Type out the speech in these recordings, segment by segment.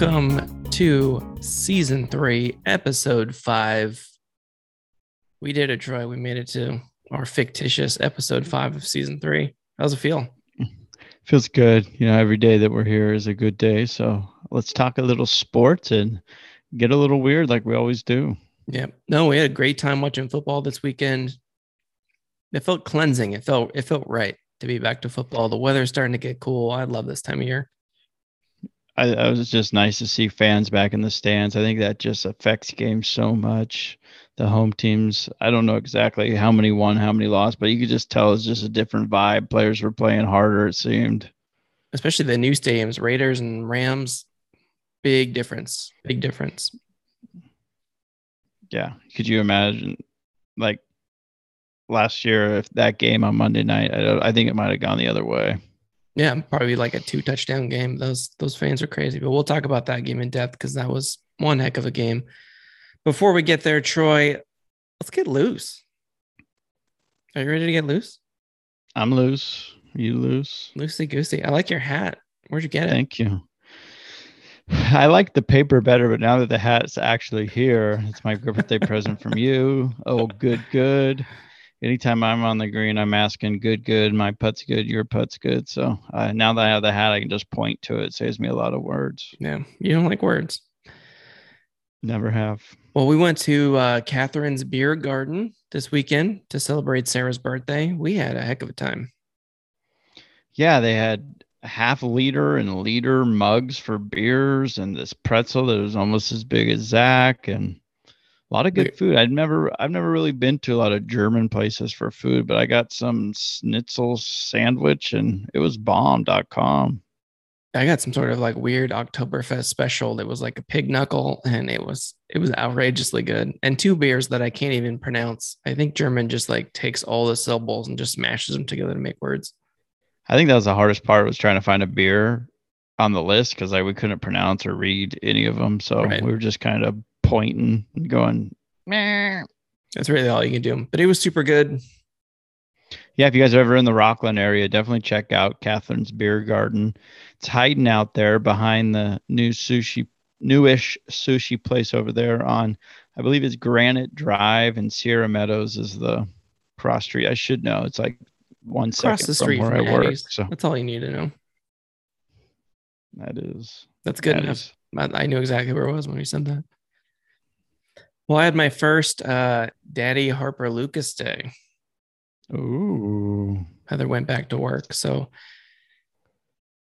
Welcome to season three, episode five. We did it, Troy. We made it to our fictitious episode five of season three. How's it feel? Feels good. You know, every day that we're here is a good day. So let's talk a little sports and get a little weird like we always do. Yeah. No, we had a great time watching football this weekend. It felt cleansing. It felt it felt right to be back to football. The weather's starting to get cool. I love this time of year. I, I was just nice to see fans back in the stands. I think that just affects games so much. The home teams, I don't know exactly how many won, how many lost, but you could just tell it's just a different vibe. Players were playing harder, it seemed. Especially the new stadiums, Raiders and Rams. Big difference. Big difference. Yeah. Could you imagine like last year if that game on Monday night, I, I think it might have gone the other way. Yeah, probably like a two touchdown game. Those those fans are crazy, but we'll talk about that game in depth because that was one heck of a game. Before we get there, Troy, let's get loose. Are you ready to get loose? I'm loose. You loose? Loosey goosey. I like your hat. Where'd you get it? Thank you. I like the paper better, but now that the hat's actually here, it's my birthday present from you. Oh, good, good anytime I'm on the green, I'm asking, good, good, my putt's good, your putt's good. So uh, now that I have the hat, I can just point to it. it. Saves me a lot of words. Yeah, you don't like words. Never have. Well, we went to uh, Catherine's Beer Garden this weekend to celebrate Sarah's birthday. We had a heck of a time. Yeah, they had half liter and liter mugs for beers and this pretzel that was almost as big as Zach and a lot of good food. I've never I've never really been to a lot of German places for food, but I got some schnitzel sandwich and it was bomb.com. I got some sort of like weird Oktoberfest special that was like a pig knuckle and it was it was outrageously good. And two beers that I can't even pronounce. I think German just like takes all the syllables and just smashes them together to make words. I think that was the hardest part was trying to find a beer on the list because like we couldn't pronounce or read any of them. So right. we were just kind of pointing and going, Meh. That's really all you can do. But it was super good. Yeah, if you guys are ever in the Rocklin area, definitely check out Catherine's Beer Garden. It's hiding out there behind the new sushi, newish sushi place over there on, I believe it's Granite Drive and Sierra Meadows is the cross street. I should know. It's like one Across second the street from where from I work. So That's all you need to know. that is That's good that enough. is- I I knew exactly where it was when you said that. Well, I had my first uh, Daddy Harper Lucas day. Ooh. Heather went back to work, so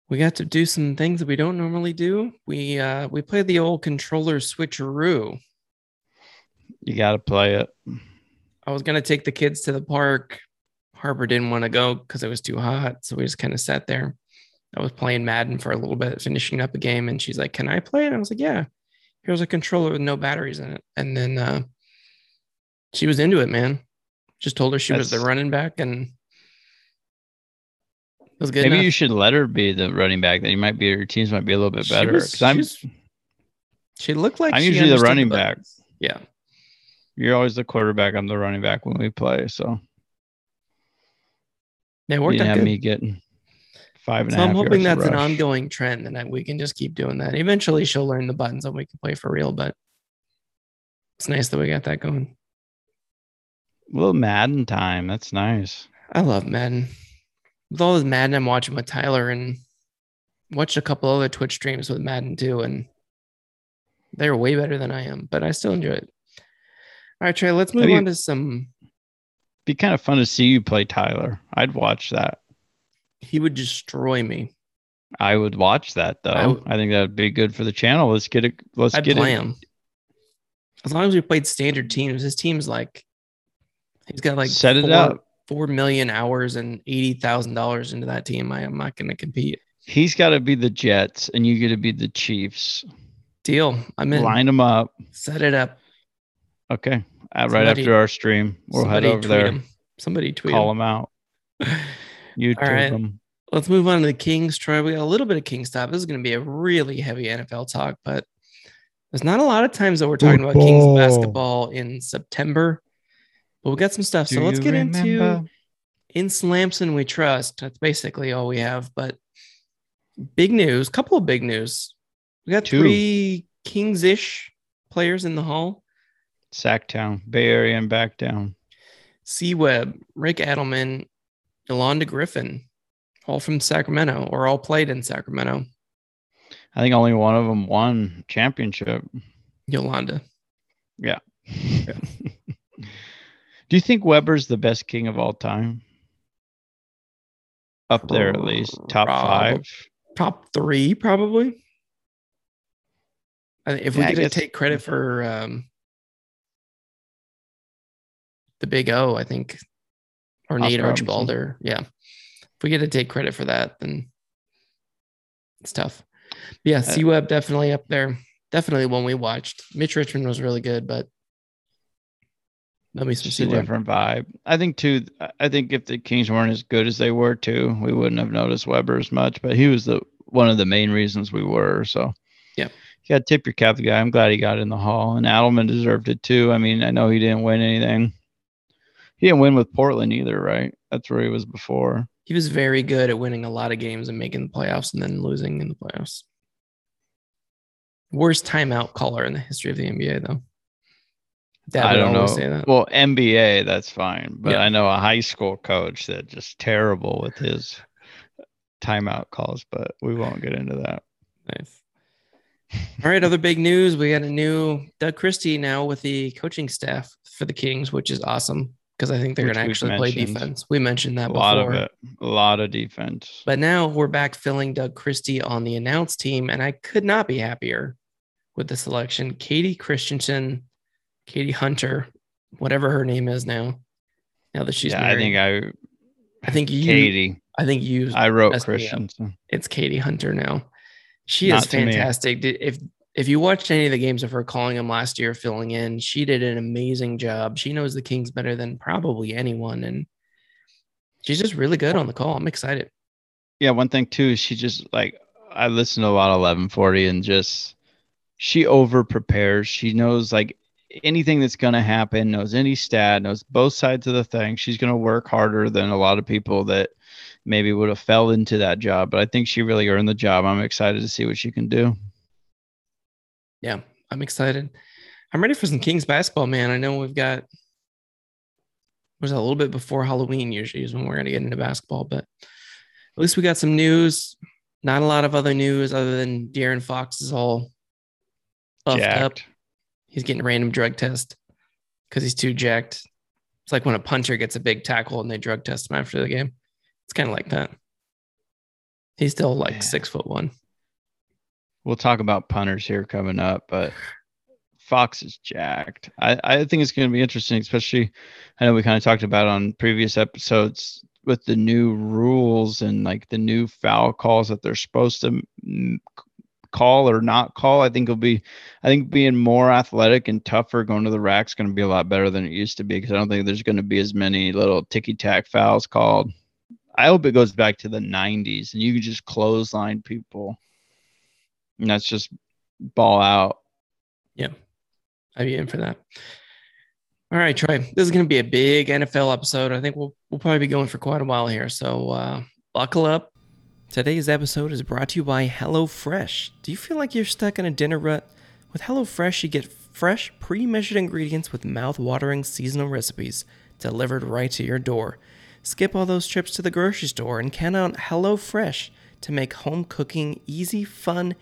we got to do some things that we don't normally do. We uh, we played the old controller switcheroo. You got to play it. I was gonna take the kids to the park. Harper didn't want to go because it was too hot, so we just kind of sat there. I was playing Madden for a little bit, finishing up a game, and she's like, "Can I play?" And I was like, "Yeah." Here's a controller with no batteries in it, and then uh, she was into it, man. Just told her she was the running back, and it was good. Maybe enough. you should let her be the running back. Then you might be your teams might be a little bit better. was- 'Cause I'm she was- She looked like I'm usually the running back. Yeah, you're always the quarterback. I'm the running back when we play. So yeah, it you out have good. me getting five and a So half. I'm hoping that's an ongoing trend, and that we can just keep doing that. Eventually, she'll learn the buttons, and we can play for real. But it's nice that we got that going. A little Madden time. That's nice. I love Madden. With all this Madden I'm watching with Tyler, and watched a couple other Twitch streams with Madden too, and they're way better than I am. But I still enjoy it. All right, Trey, let's move on to some. Be kind of fun to see you play Tyler. I'd watch that. He would destroy me. I would watch that though. I I, think that would be good for the channel. Let's get it. Let's I'd get play it. him. As long as we played standard teams, his team's like he's got like Set it four, up. four million hours and eighty thousand dollars into that team. I am not going to compete. He's got to be the Jets, and you got to be the Chiefs. Deal. I'm in. Line them up. Set it up. Okay. Uh, right after our stream, we'll head over there. him. Somebody tweet Call him. them out. YouTube right. them. Let's move on to the Kings. Troy, we got a little bit of Kings stuff. This is going to be a really heavy NFL talk, but there's not a lot of times that we're talking about Kings basketball in September. But we got some stuff. So let's you get into remember? in Slamson we trust. That's basically all we have. But big news, couple of big news. We got Two. three Kings-ish players in the hall. Sacktown, Bay Area, and back down. C Webb, Rick Adelman, Yolanda Griffith, all from Sacramento or all played in Sacramento. I think only one of them won championship. Yolanda. Yeah. Do you think Webber's the best king of all time? Up there at least, top five. Top three, probably. If we Yeah, to take credit for um, the Big O, I think, or Nate. Archibald, or yeah, if we get to take credit for that, then it's tough. But yeah, Uh, C Webb definitely up there. Definitely one we watched. Mitch Richmond was really good, but let me Just a different vibe. I think too. I think if the Kings weren't as good as they were too, we wouldn't have noticed Webber as much. But he was the one of the main reasons we were. So Yeah. you got to tip your cap the guy. I'm glad he got in the hall, and Adelman deserved it too. I mean, I know he didn't win anything. He didn't win with Portland either, right? That's where he was before. He was very good at winning a lot of games and making the playoffs and then losing in the playoffs. Worst timeout caller in the history of the NBA, though. Dad I don't know. Well, NBA, that's fine, but Yeah. I know a high school coach that just terrible with his timeout calls. But we won't get into that. Nice. All right, other big news. We got a new Doug Christie now with the coaching staff for the Kings, which is awesome because I think they're going to actually play defense. We mentioned that A before. lot of it, a lot of defense. But now we're back filling Doug Christie on the announced team, and I could not be happier with the selection. Kayte Christensen, Kayte Hunter, whatever her name is now. Now that she's yeah, I think I I think you, Kayte. I think you, I wrote. Christensen. it's Kayte Hunter now. She Not is fantastic. If if you watched any of the games of her calling him last year, filling in, she did an amazing job. She knows the Kings better than probably anyone, and she's just really good on the call. I'm excited. Yeah, one thing too is she just like I listen to a lot of 1140 and just she over prepares. She knows like anything that's gonna happen, knows any stat, knows both sides of the thing. She's gonna work harder than a lot of people that maybe would have fell into that job. But I think she really earned the job. I'm excited to see what she can do. Yeah, I'm excited. I'm ready for some Kings basketball, man. I know we've got was a little bit before Halloween usually is when we're gonna get into basketball, but at least we got some news. Not a lot of other news other than De'Aaron Fox is all buffed up. He's getting a random drug test because he's too jacked. It's like when a puncher gets a big tackle and they drug test him after the game. It's kind of like that. He's still like Man. six foot one. We'll talk about punters here coming up, but Fox is jacked. I, I think it's going to be interesting, especially I know we kind of talked about on previous episodes with the new rules and like the new foul calls that they're supposed to call or not call. I think it'll be, I think being more athletic and tougher going to the rack's going to be a lot better than it used to be because I don't think there's going to be as many little ticky tack fouls called. I hope it goes back to the 90s and you can just clothesline people. And that's just ball out. Yeah. I'd be in for that. All right, Troy. This is going to be a big NFL episode. I think we'll we'll probably be going for quite a while here. So uh, buckle up. Today's episode is brought to you by HelloFresh. Do you feel like you're stuck in a dinner rut? With HelloFresh, you get fresh, pre-measured ingredients with mouth-watering seasonal recipes delivered right to your door. Skip all those trips to the grocery store and count on HelloFresh to make home cooking easy, fun,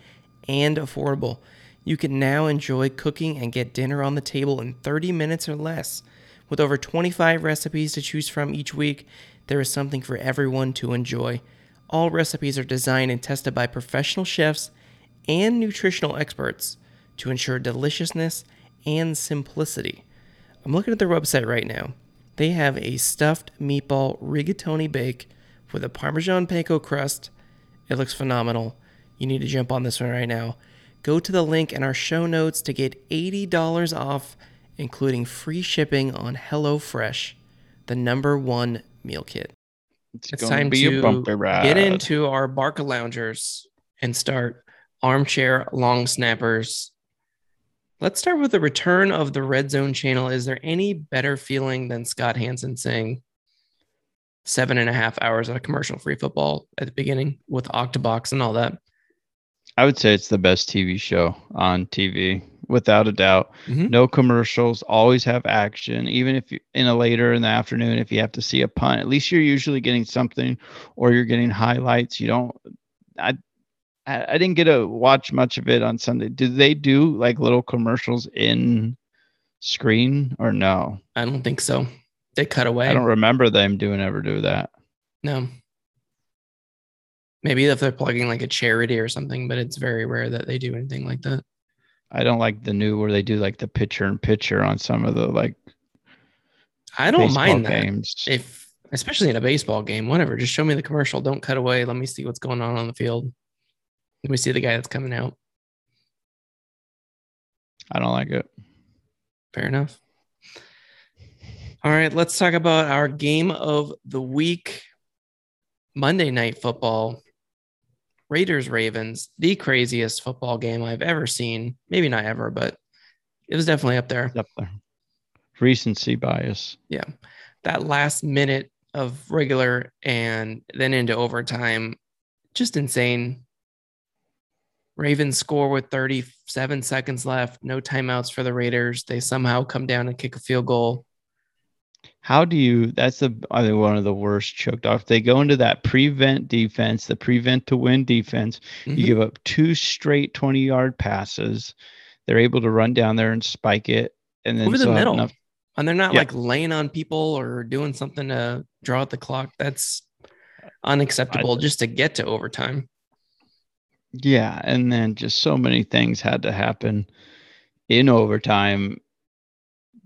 and affordable. You can now enjoy cooking and get dinner on the table in 30 minutes or less. With over 25 recipes to choose from each week, there is something for everyone to enjoy. All recipes are designed and tested by professional chefs and nutritional experts to ensure deliciousness and simplicity. I'm looking at their website right now. They have a stuffed meatball rigatoni bake with a Parmesan panko crust. It looks phenomenal. You need to jump on this one right now. Go to the link in our show notes to get $80 off, including free shipping on HelloFresh, the number one meal kit. It's, It's time be a to ride. get into our Barca loungers and start armchair long snappers. Let's start with the return of the Red Zone channel. Is there any better feeling than Scott Hanson saying seven and a half hours of commercial free football at the beginning with Octobox and all that? I would say it's the best TV show on TV, without a doubt. Mhm. No commercials, always have action. Even if you, in a later in the afternoon, if you have to see a punt, at least you're usually getting something, or you're getting highlights. You don't. I I I didn't get to watch much of it on Sunday. Did they do like little commercials in screen or no? I don't think so. They cut away. I don't remember them doing ever do that. No. Maybe if they're plugging like a charity or something, but it's very rare that they do anything like that. I don't like the new where they do like the picture and picture on some of the like I don't mind that. games. If especially in a baseball game, whatever, just show me the commercial. Don't cut away. Let me see what's going on on the field. Let me see the guy that's coming out. I don't like it. Fair enough. All right, let's talk about our game of the week. Monday night football. Raiders Ravens, the craziest football game I've ever seen. Maybe not ever, but it was definitely up there. Up there. Recency bias. Yeah. That last minute of regular and then into overtime, just insane. Ravens score with 37 seconds left, no timeouts for the Raiders. They somehow come down and kick a field goal. How do you? That's the I think one of the worst choked off. They go into that prevent defense, the prevent to win defense. Mhm. You give up two straight twenty yard passes. They're able to run down there and spike it, and then over the middle. enough- And they're not Yeah. like laying on people or doing something to draw out the clock. That's unacceptable just to get to overtime. Yeah, and then just so many things had to happen in overtime.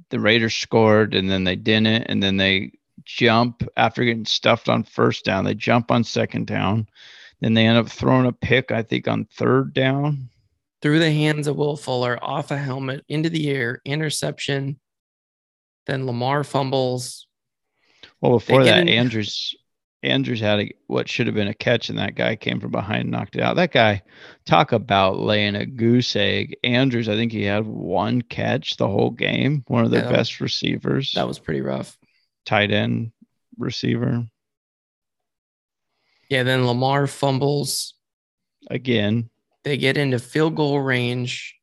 The Raiders scored, and then they didn't, and then they jump after getting stuffed on first down. They jump on second down. Then they end up throwing a pick, I think, on third down. Through the hands of Will Fuller, off a helmet, into the air, interception. Then Lamar fumbles. Well, before that, in- Andrews Andrews had a, what should have been a catch, and that guy came from behind and knocked it out. That guy, talk about laying a goose egg. Andrews, I think he had one catch the whole game. One of their Yeah. best receivers, That was pretty rough. tight end receiver. Yeah, then Lamar fumbles. Again, They get into field goal range.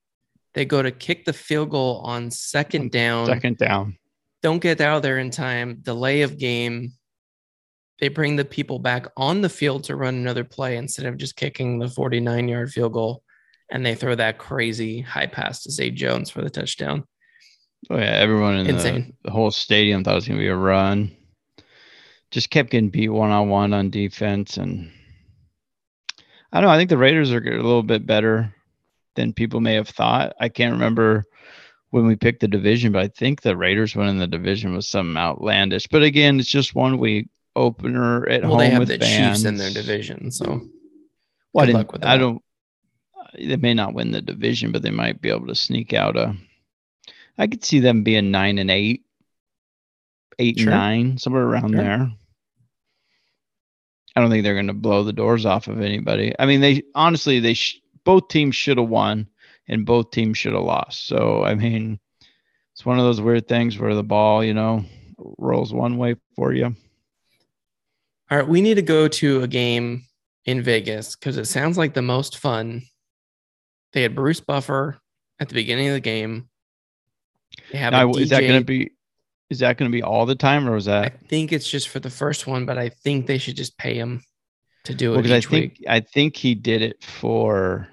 They go to kick the field goal on second down. second down. Don't get out there in time. Delay of game. They bring the people back on the field to run another play instead of just kicking the 49 yard field goal. And they throw that crazy high pass to Zay Jones for the touchdown. Oh yeah, everyone in the, the whole stadium thought it was gonna be a run. Just kept getting beat one on one on defense, and I don't know. I think the Raiders are a little bit better than people may have thought. I can't remember when we picked the division, but I think the Raiders winning the division was something outlandish. But again, it's just one week opener at Well, home they have with the fans. Chiefs in their division. So Well, I luck with I don't. They may not win the division, but they might be able to sneak out a. I could see them being nine and eight, eight Sure. and nine, somewhere around Sure. there. I don't think they're going to blow the doors off of anybody. I mean, they honestly, they sh- both teams should have won, and both teams should have lost. So I mean, it's one of those weird things where the ball, you know, rolls one way for you. All right, we need to go to a game in Vegas because it sounds like the most fun. They had Bruce Buffer at the beginning of the game. They have Now, is that going to be? Is that going to be all the time, or was I think it's just for the first one, but I think they should just pay him to do Well, it 'cause I think week. I think he did it for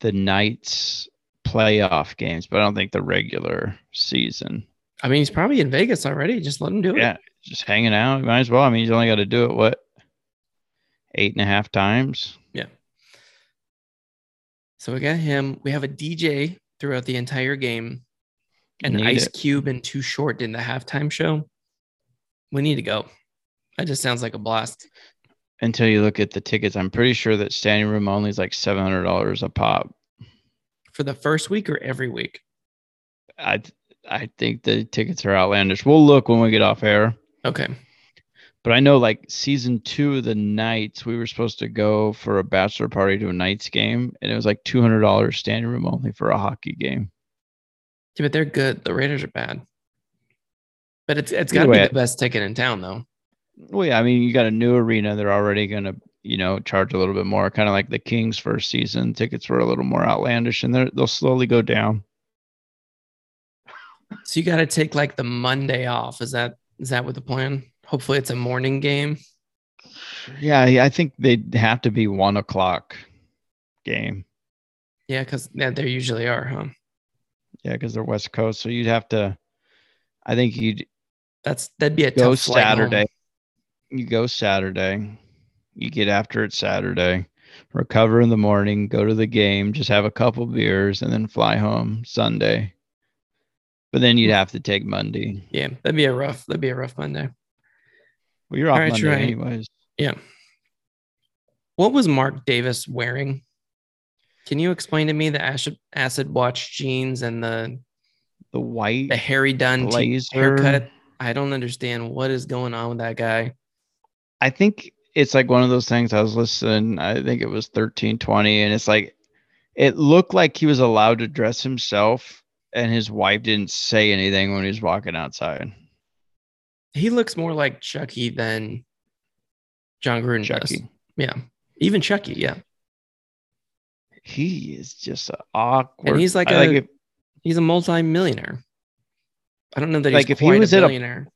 the Knights playoff games, but I don't think the regular season. I mean, he's probably in Vegas already. Just let him do it. Yeah, just hanging out. Might as well. I mean, he's only got to do it what eight and a half times. Yeah. So we got him. We have a DJ throughout the entire game, and Need Ice it. Cube and Too Short in the halftime show. We need to go. That just sounds like a blast. Until you look at the tickets, I'm pretty sure that standing room only is like seven hundred dollars a pop. For the first week or every week? I I think the tickets are outlandish. We'll look when we get off air. Okay. But I know like season two of the Knights, we were supposed to go for a bachelor party to a Knights game, and it was like two hundred dollars standing room only for a hockey game. Yeah, but they're good. The Raiders are bad. But it's it's Either got to be the best ticket in town, though. Well, yeah, I mean, you got a new arena. They're already gonna, you know, charge a little bit more, kind of like the Kings first season. Tickets were a little more outlandish and they're, they'll slowly go down. So you got to take like the Monday off. Is that is that what the plan? Hopefully, it's a morning game. Yeah, I think they'd have to be one o'clock game. Yeah, because yeah, they usually are, huh? Yeah, because they're West Coast, so you'd have to. I think you'd. That's that'd be a go tough flight home. Saturday. You go Saturday. You get after it Saturday. Recover in the morning. Go to the game. Just have a couple beers and then fly home Sunday. But then you'd mm. have to take Monday. Yeah, that'd be a rough. That'd be a rough Monday. Well, you're off right, Monday right. anyways. Yeah. What was Mark Davis wearing? Can you explain to me the acid acid watch jeans and the The white the Harry Dunn haircut? I don't understand what is going on with that guy. I think it's like one of those things. I was listening. I think it was thirteen twenty, and it's like it looked like he was allowed to dress himself, and his wife didn't say anything when he was walking outside. He looks more like Chucky than Jon Gruden does. Yeah, even Chucky. Yeah, He is just awkward. and he's like I a like if, he's a multi-millionaire. I don't know that Like, if he was a at a- billionaire.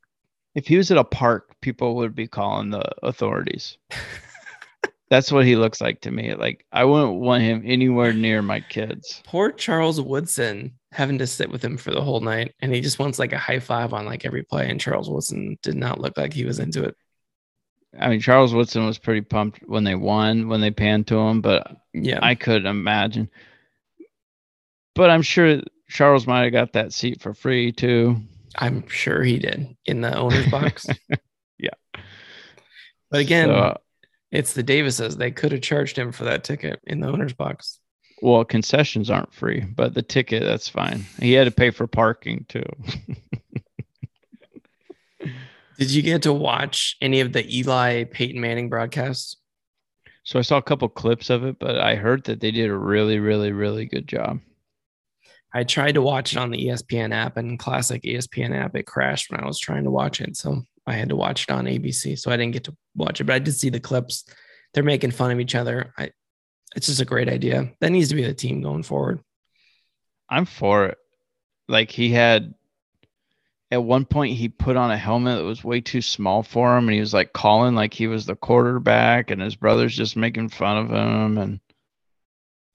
if he was at a park, people would be calling the authorities. That's what he looks like to me. Like I wouldn't want him anywhere near my kids. Poor Charles Woodson having to sit with him for the whole night, and he just wants like a high five on like every play. And Charles Woodson did not look like he was into it. I mean, Charles Woodson was pretty pumped when they won, when they panned to him, but Yeah, I could imagine. But I'm sure Charles might have got that seat for free too. I'm sure he did in the owner's box. Yeah. But again, So, uh, it's the Davises. They could have charged him for that ticket in the owner's box. Well, concessions aren't free, but the ticket that's fine. He had to pay for parking too. Did you get to watch any of the Eli Peyton Manning broadcasts? so I saw a couple clips of it, but I heard that they did a really, really, really good job. I tried to watch it on the ESPN app and classic ESPN app. It crashed when I was trying to watch it. So I had to watch it on ABC. So I didn't get to watch it, but I did see the clips. They're making fun of each other. I, it's just a great idea. That needs to be the team going forward. I'm for it. Like he had at one point he put on a helmet that was way too small for him and he was like calling like he was the quarterback and his brother's just making fun of him and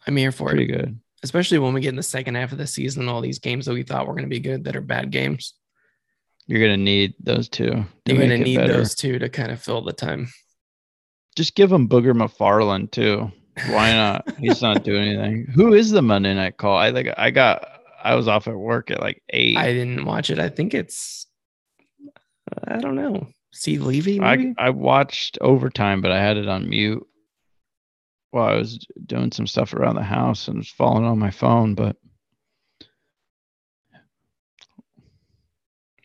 I'm here for pretty it, good. especially when we get in the second half of the season. All these games that we thought were going to be good that are bad games. You're gonna need those two. to You're going to need better. those two to kind of fill the time. Just give him Booger McFarland too. Why not? He's not doing anything. Who is the Monday night call? I like I got I was off at work at like eight. I didn't watch it. I think it's, uh, I don't know. Steve Levy, I. I watched overtime, but I had it on mute while I was doing some stuff around the house and was falling on my phone, but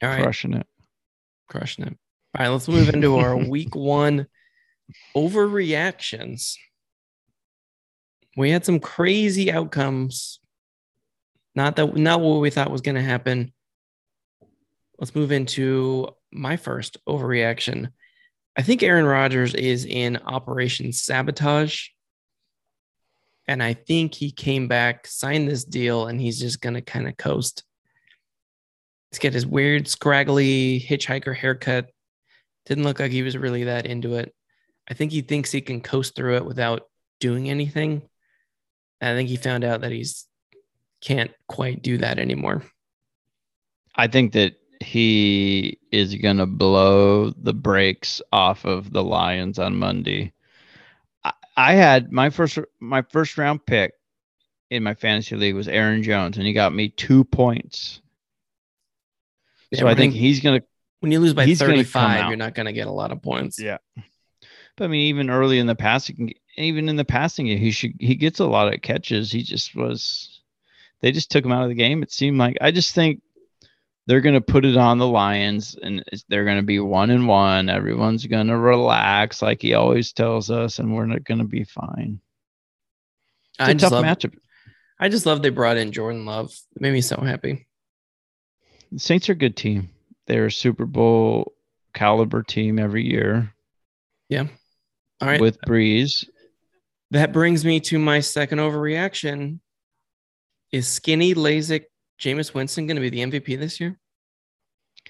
All right. crushing it. crushing it. All right, let's move into our week one overreactions. We had some crazy outcomes. Not that not what we thought was going to happen. Let's move into my first overreaction. I think Aaron Rodgers is in Operation Sabotage. And I think he came back, signed this deal, and he's just going to kind of coast. He's got his weird, scraggly hitchhiker haircut. Didn't look like he was really that into it. I think he thinks he can coast through it without doing anything. I think he found out that he's can't quite do that anymore. I think that he is going to blow the brakes off of the Lions on Monday. I, I had my first my first round pick in my fantasy league was Aaron Jones, and he got me two points. Yeah, so I think when- he's going to when you lose by he's gonna come 35, you're not going to get a lot of points. Yeah. But I mean, even early in the passing, even in the passing game, he should he gets a lot of catches. He just was. They just took him out of the game. It seemed like I just think they're going to put it on the Lions, and they're going to be one and one. Everyone's going to relax, like he always tells us, and we're not going to be fine. It's I a just tough love, matchup. I just love they brought in Jordan Love. It made me so happy. The Saints are a good team. They're a Super Bowl caliber team every year. Yeah. All right. with Brees. That brings me to my second overreaction. Is skinny LASIK Jameis Winston going to be the MVP this year?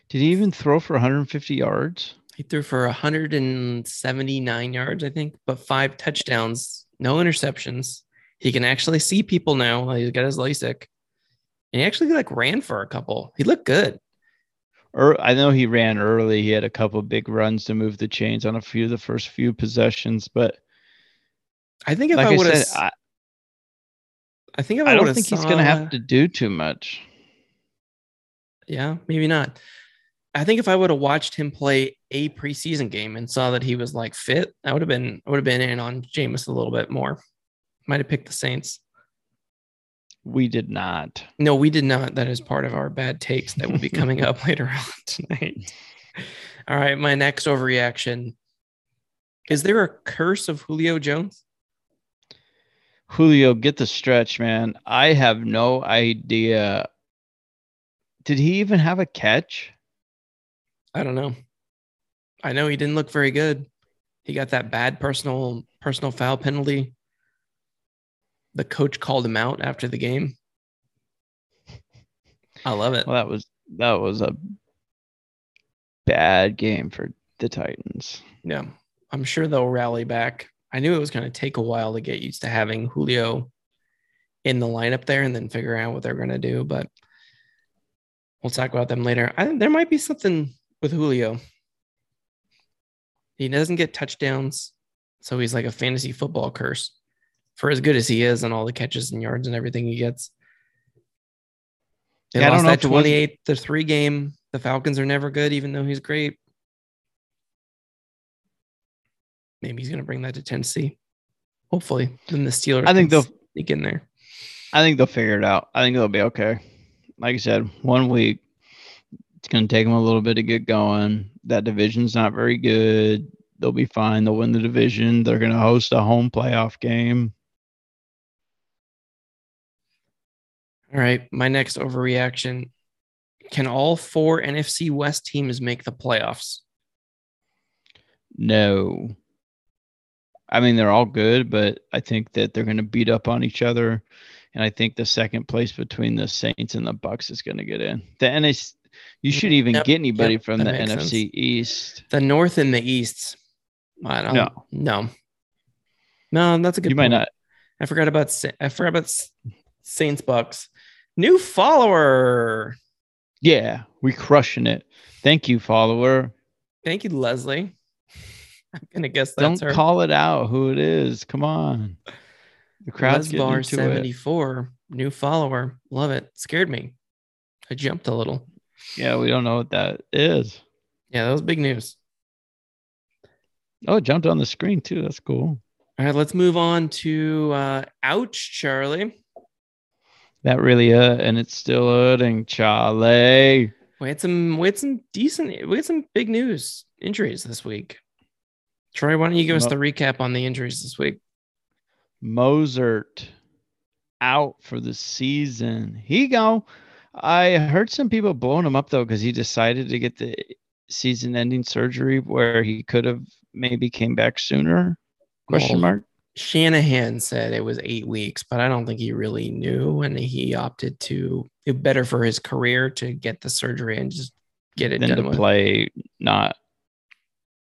Did he even throw for 150 yards? He threw for 179 yards, I think, but five touchdowns, no interceptions. He can actually see people now. He's got his LASIK. And he actually like ran for a couple. He looked good. Or I know he ran early. He had a couple big runs to move the chains on a few of the first few possessions, but I think if like I would have, I, I think if I, I don't think he's going to have to do too much. Yeah, maybe not. I think if I would have watched him play a preseason game and saw that he was like fit, I would have been I would have been in on Jameis a little bit more. Might have picked the Saints. We did not. No, we did not. That is part of our bad takes that will be coming up later on tonight. All right, my next overreaction. Is there a curse of Julio Jones? Julio, get the stretch, man. I have no idea. Did he even have a catch? I don't know. I know he didn't look very good. He got that bad personal personal foul penalty. The coach called him out after the game. I love it. Well, that was that was a bad game for the Titans. Yeah. I'm sure they'll rally back. I knew it was going to take a while to get used to having Julio in the lineup there and then figure out what they're going to do, but we'll talk about them later. I, there might be something with Julio. He doesn't get touchdowns, so he's like a fantasy football curse for as good as he is and all the catches and yards and everything he gets. They Yeah, I lost don't know that 28 to 3 game. The Falcons are never good, even though he's great. Maybe he's going to bring that to Tennessee. Hopefully. Then the Steelers I think they'll sneak in there. I think they'll figure it out. I think they'll be okay. Like I said, one week. It's going to take them a little bit to get going. That division's not very good. They'll be fine. They'll win the division. They're going to host a home playoff game. All right. My next overreaction. Can all four NFC West teams make the playoffs? No. I mean, they're all good, but I think that they're going to beat up on each other. And I think the second place between the Saints and the Bucs is going to get in. The NS, you should even Yep, get anybody yep, from the NFC sense. East. The North and the East. I don't No. No. No, that's a good You might point. not. I forgot about I forgot about Saints Bucs. New follower. Yeah, we crushing it. Thank you, follower. Thank you, Leslie. I'm gonna guess that's Don't her. call it out who it is. Come on. The crowd's getting Lesbar into it. 74, new follower. Love it. Scared me. I jumped a little. Yeah, we don't know what that is. Yeah, that was big news. Oh, it jumped on the screen too. That's cool. All right, let's move on to uh ouch, Charlie. That really uh, and it's still hurting, Charlie. We had some we had some decent we had some big news injuries this week. Troy, why don't you give us Mo- the recap on the injuries this week? Mostert out for the season. He go. I heard some people blowing him up though because he decided to get the season-ending surgery where he could have maybe came back sooner. Question Well, mark. Shanahan said it was eight weeks, but I don't think he really knew, and he opted to it better for his career to get the surgery and just get it Then done to with. play not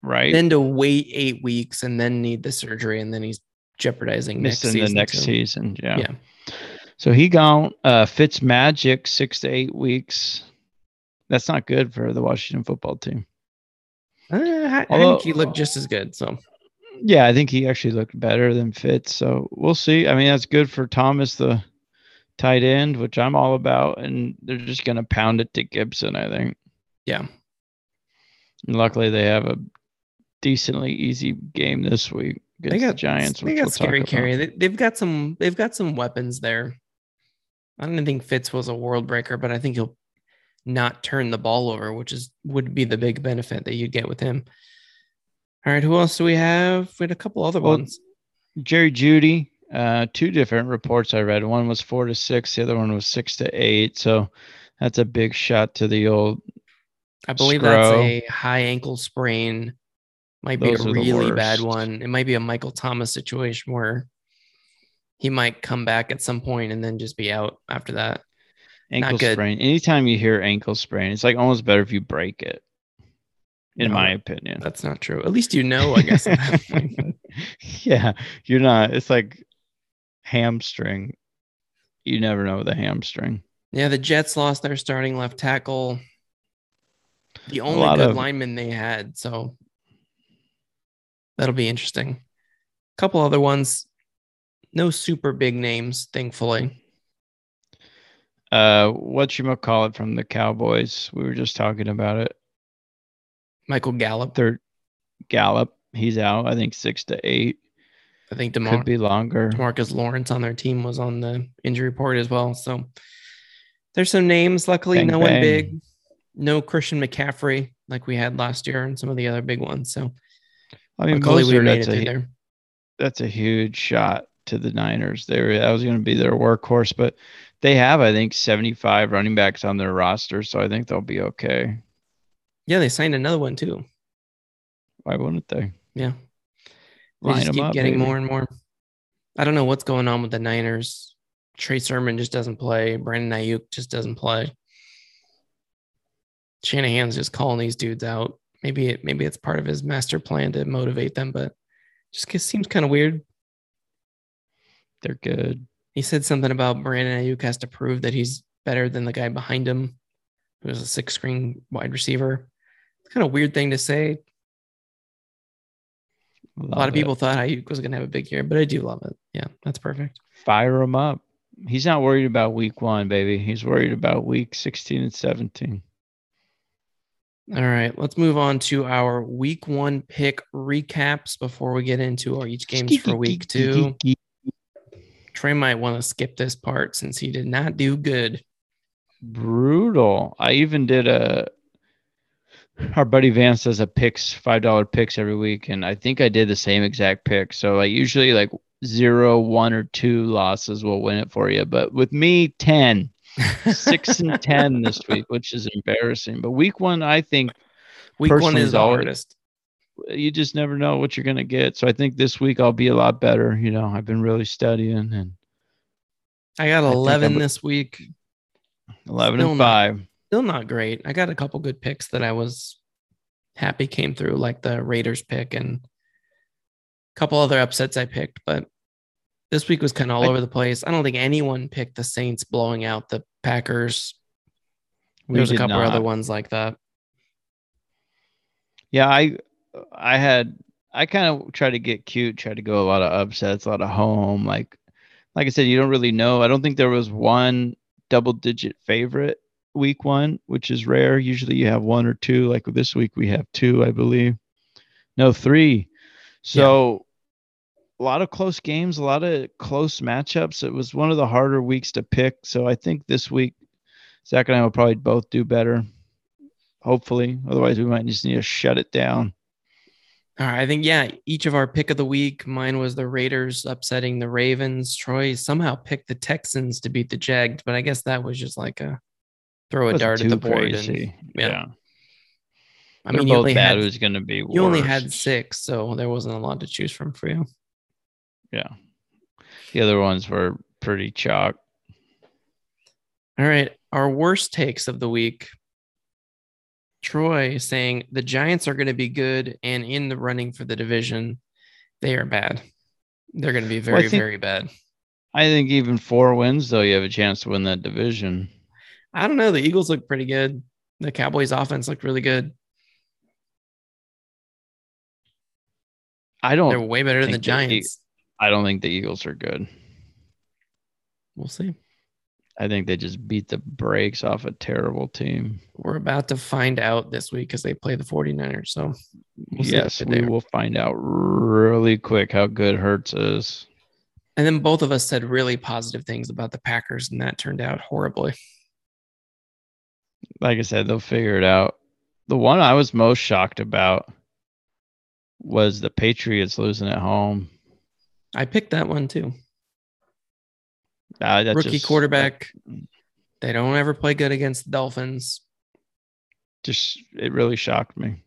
right. Then to wait eight weeks and then need the surgery, and then he's jeopardizing next missing the next too. season. Yeah. Yeah. So he gone. Uh, Fitz Magic six to eight weeks. That's not good for the Washington football team. Uh, I, I think he looked just as good. So Yeah, I think he actually looked better than Fitz. So we'll see. I mean, that's good for Thomas, the tight end, which I'm all about. And they're just gonna pound it to Gibson, I think. yeah, And luckily, they have a decently easy game this week against they got the Giants. They got we'll scary carry. They, they've got some. They've got some weapons there. I don't think Fitz was a world breaker, but I think he'll not turn the ball over, which is would be the big benefit that you'd get with him. All right, who else do we have? We had a couple other Well, ones. Jerry Jeudy, uh, two different reports I read. One was four to six, the other one was six to eight. So that's a big shot to the old. I believe that's a high ankle sprain Might be Those a really bad one. It might be a Michael Thomas situation where he might come back at some point and then just be out after that. ankle sprain. Anytime you hear ankle sprain, it's like almost better if you break it. In No, my opinion. That's not true. At least you know, I guess. at that point. yeah, you're not. It's like hamstring. You never know the hamstring. yeah, the Jets lost their starting left tackle. The only good of- lineman they had. So that'll be interesting. A couple other ones. No super big names, thankfully. Uh, what you call it from the Cowboys? We were just talking about it. Michael Gallup. Third Gallup, he's out. I think six to eight. I think Could be longer. Marcus Lawrence on their team was on the injury report as well. So there's some names. Luckily, Bang, no one big. No Christian McCaffrey like we had last year and some of the other big ones. So I mean, luckily we Mostert, made that's a there. that's a huge shot to the Niners. They were that was going to be their workhorse, but they have I think 75 running backs on their roster, so I think they'll be okay. Yeah, they signed another one too. Why wouldn't they? Yeah. They Line just keep up, getting baby. more and more. I don't know what's going on with the Niners. Trey Sermon just doesn't play. Brandon Aiyuk just doesn't play. Shanahan's just calling these dudes out. Maybe it maybe it's part of his master plan to motivate them, but just seems kind of weird. They're good. He said something about Brandon Aiyuk has to prove that he's better than the guy behind him, who was a six screen wide receiver. It's kind of weird thing to say. a lot of people thought Aiyuk was going to have a big year, but I do love it. Yeah, that's perfect. fire him up. He's not worried about week one, baby. He's worried about week 16 and 17. All right, let's move on to our week one pick recaps before we get into our each games for week two. Trey might want to skip this part since he did not do good. Brutal. I even did a. Our buddy Vance does a picks five dollar picks every week, and I think I did the same exact pick. So I usually like zero, one, or two losses will win it for you. But with me, ten. Six and ten this week, which is embarrassing. But week one, I think week one personally is is the hardest. you just never know what you're gonna get. So I think this week I'll be a lot better. You know, I've been really studying and I got 11 I'm- this week. eleven Still and not- five. Still not great. I got a couple good picks that I was happy came through, like the Raiders pick and a couple other upsets I picked. But this week was kind of all I- over the place. I don't think anyone picked the Saints blowing out the Packers. There's a couple other ones like that. Yeah, I I had I kind of tried to get cute, tried to go a lot of upsets, a lot of home. Like like I said, you don't really know. I don't think there was one double digit favorite week one, which is rare. Usually you have one or two. Like this week we have two, I believe. No, three. So a lot of close games, a lot of close matchups. It was one of the harder weeks to pick. So I think this week Zach and I will probably both do better. Hopefully. Otherwise we might just need to shut it down. All right, I think yeah, each of our pick of the week. Mine was the Raiders upsetting the Ravens. Troy somehow picked the Texans to beat the Jags, but I guess that was just like a throw a dart at the board. And, yeah. yeah. I They're mean, you both only bad. had it was going to be you only had six, so there wasn't a lot to choose from for you. Yeah. The other ones were pretty chalk. All right, our worst takes of the week. Troy saying the Giants are going to be good and in the running for the division. They are bad. They're going to be Well, very, think- very bad. I think even four wins, though, you have a chance to win that division. I don't know. The Eagles look pretty good. The Cowboys offense looked really good. I don't. They're way better than the Giants. I don't think the Eagles are good. We'll see. I think they just beat the brakes off a terrible team. We're about to find out this week because they play the 49ers. So We'll yes, they we will find out really quick how good Hurts is. And then both of us said really positive things about the Packers, and that turned out horribly. Like I said, they'll figure it out. The one I was most shocked about was the Patriots losing at home. I picked that one too. Uh, that Rookie just- quarterback. They don't ever play good against the Dolphins. Just it really shocked me.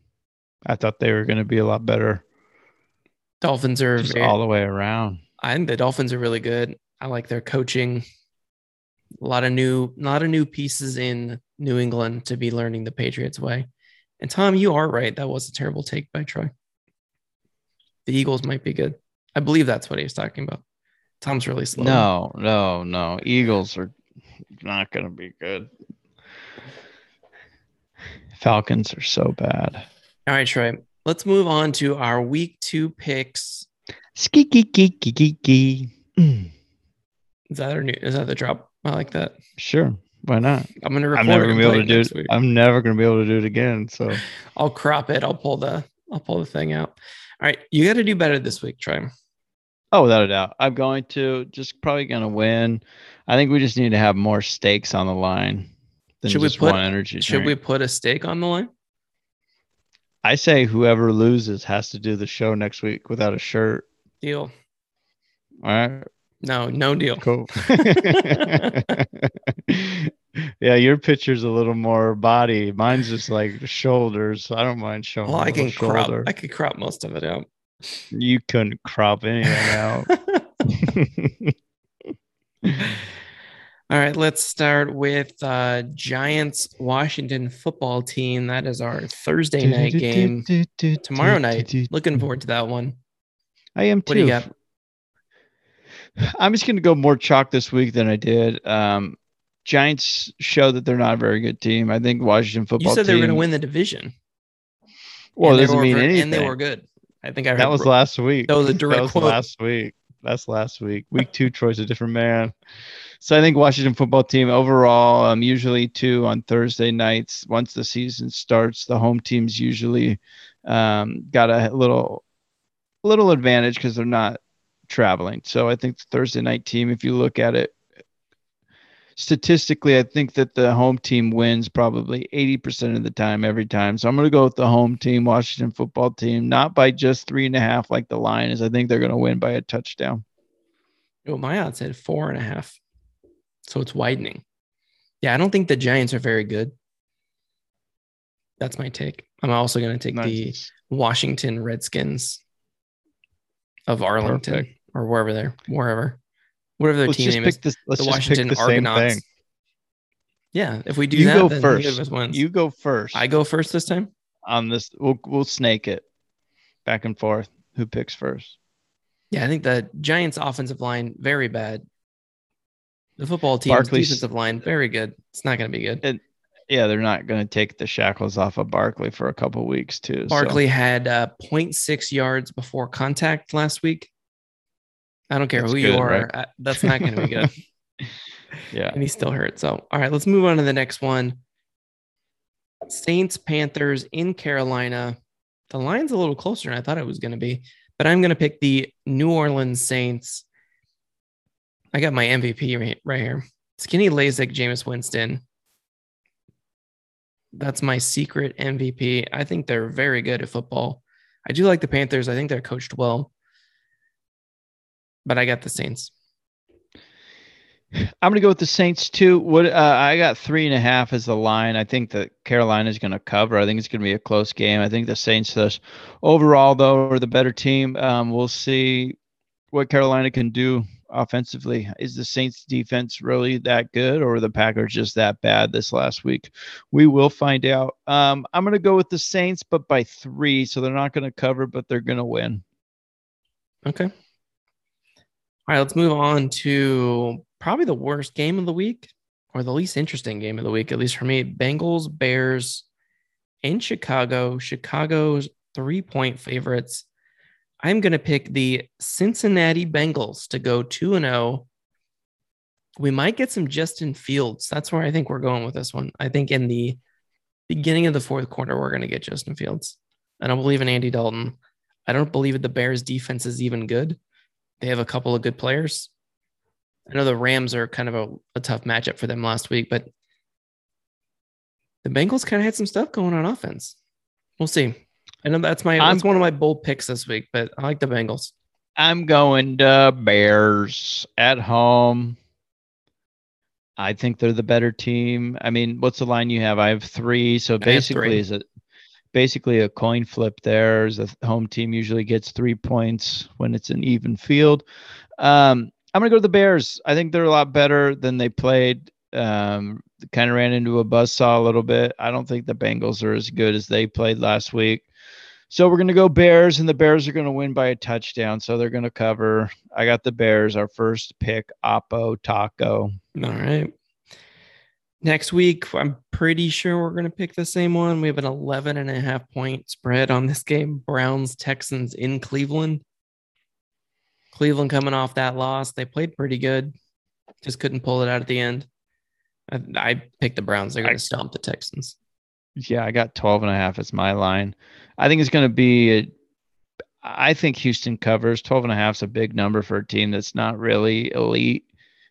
I thought they were going to be a lot better. Dolphins are very, all the way around. I think the Dolphins are really good. I like their coaching. A lot of new, a lot of new pieces in New England to be learning the Patriots way. And Tom, you are right. That was a terrible take by Troy. The Eagles might be good. I believe that's what he was talking about. Tom's really slow. No, no, no. Eagles are not going to be good. Falcons are so bad. All right, Troy. Let's move on to our week two picks. Ski Is Is that our new? Is that the drop? I like that. Sure. Why not? I'm gonna record I'm never gonna be able to do it. week. I'm never gonna be able to do it again. So I'll crop it. I'll pull the. I'll pull the thing out. All right, you got to do better this week, Troy. Oh, without a doubt. I'm going to just probably going to win. I think we just need to have more stakes on the line than Should we put- one energy. Should we put a stake on the line? I say whoever loses has to do the show next week without a shirt. Deal. All right, No, no deal. cool. yeah, your picture's a little more body. Mine's just like shoulders. I don't mind showing. Well, I can crop. shoulder. I could crop most of it out. You couldn't crop anything out. All right, let's start with uh, Giants Washington football team. That is our Thursday night game tomorrow night. Looking forward to that one. I am too. What do you got? I'm just going to go more chalk this week than I did. Um, Giants show that they're not a very good team. I think Washington football. You said they were going to win the division. Well, it doesn't mean anything. And they were good. I think I heard that was last week. that was a direct that was quote. last week. That's last week. Week two, Troy's a different man. So I think Washington football team overall, um, usually two on Thursday nights. Once the season starts, the home teams usually um, got a little, little advantage because they're not traveling. So I think the Thursday night team, if you look at it statistically, I think that the home team wins probably 80% of the time, every time. So I'm going to go with the home team, Washington football team, not by just three and a half like the line is. I think they're going to win by a touchdown. Oh, my odds said four and a half. So it's widening. Yeah, I don't think the Giants are very good. That's my take. I'm also going to take the Washington Redskins of Arlington Perfect. or wherever they're wherever whatever their Let's team name is. this. The just Washington pick the same Argonauts. thing. Yeah, if we do You that, go then first. of us wins. You go first. I go first this time. on this. We'll we'll snake it back and forth. Who picks first? Yeah, I think the Giants' offensive line very bad. The football team's Barkley's- defensive line very good. It's not going to be good. Yeah, they're not going to take the shackles off of Barkley for a couple weeks too. so- Barkley had uh, 0.6 yards before contact last week. I don't care That's who you are. right? uh, That's not going to be good. yeah. and he's still hurt. So, all right, let's move on to the next one. Saints Panthers in Carolina. The line's a little closer than I thought it was going to be, but I'm going to pick the New Orleans Saints. I got my MVP right, right here. Skinny Lasik, Jameis Winston. That's my secret MVP. I think they're very good at football. I do like the Panthers. I think they're coached well, but I got the Saints. I'm gonna go with the Saints too. What uh, I got three and a half as the line. I think that Carolina is gonna cover. I think it's gonna be a close game. I think the Saints, thus, overall though, are the better team. Um, we'll see what Carolina can do offensively. Is the Saints defense really that good, or the Packers just that bad this last week? We will find out. Um, I'm gonna go with the Saints, but by three, so they're not gonna cover, but they're gonna win. Okay. All right, let's move on to probably the worst game of the week or the least interesting game of the week, at least for me. Bengals, Bears in Chicago. Chicago's three point favorites. I'm going to pick the Cincinnati Bengals to go 2 and 0. We might get some Justin Fields. That's where I think we're going with this one. I think in the beginning of the fourth quarter, we're going to get Justin Fields. I don't believe in Andy Dalton. I don't believe that the Bears defense is even good. They have a couple of good players. I know the Rams are kind of a, a tough matchup for them last week, but the Bengals kind of had some stuff going on offense. We'll see. I know that's my I'm- that's one of my bold picks this week, but I like the Bengals. I'm going to Bears at home. I think they're the better team. I mean, what's the line you have? I have three. So I basically, three. is it basically a coin flip there. The home team usually gets three points when it's an even field. Um, I'm going to go to the Bears. I think they're a lot better than they played. Um, kind of ran into a buzz saw a little bit. I don't think the Bengals are as good as they played last week. So we're going to go Bears, and the Bears are going to win by a touchdown. So they're going to cover. I got the Bears, our first pick, Oppo Taco. All right. Next week, I'm pretty sure we're going to pick the same one. We have an 11 and a half point spread on this game Browns Texans in Cleveland. Cleveland coming off that loss. They played pretty good, just couldn't pull it out at the end. I, I picked the Browns. They're going to stomp the Texans. Yeah, I got 12 and a half as my line. I think it's going to be, a, I think Houston covers 12 and a half is a big number for a team that's not really elite.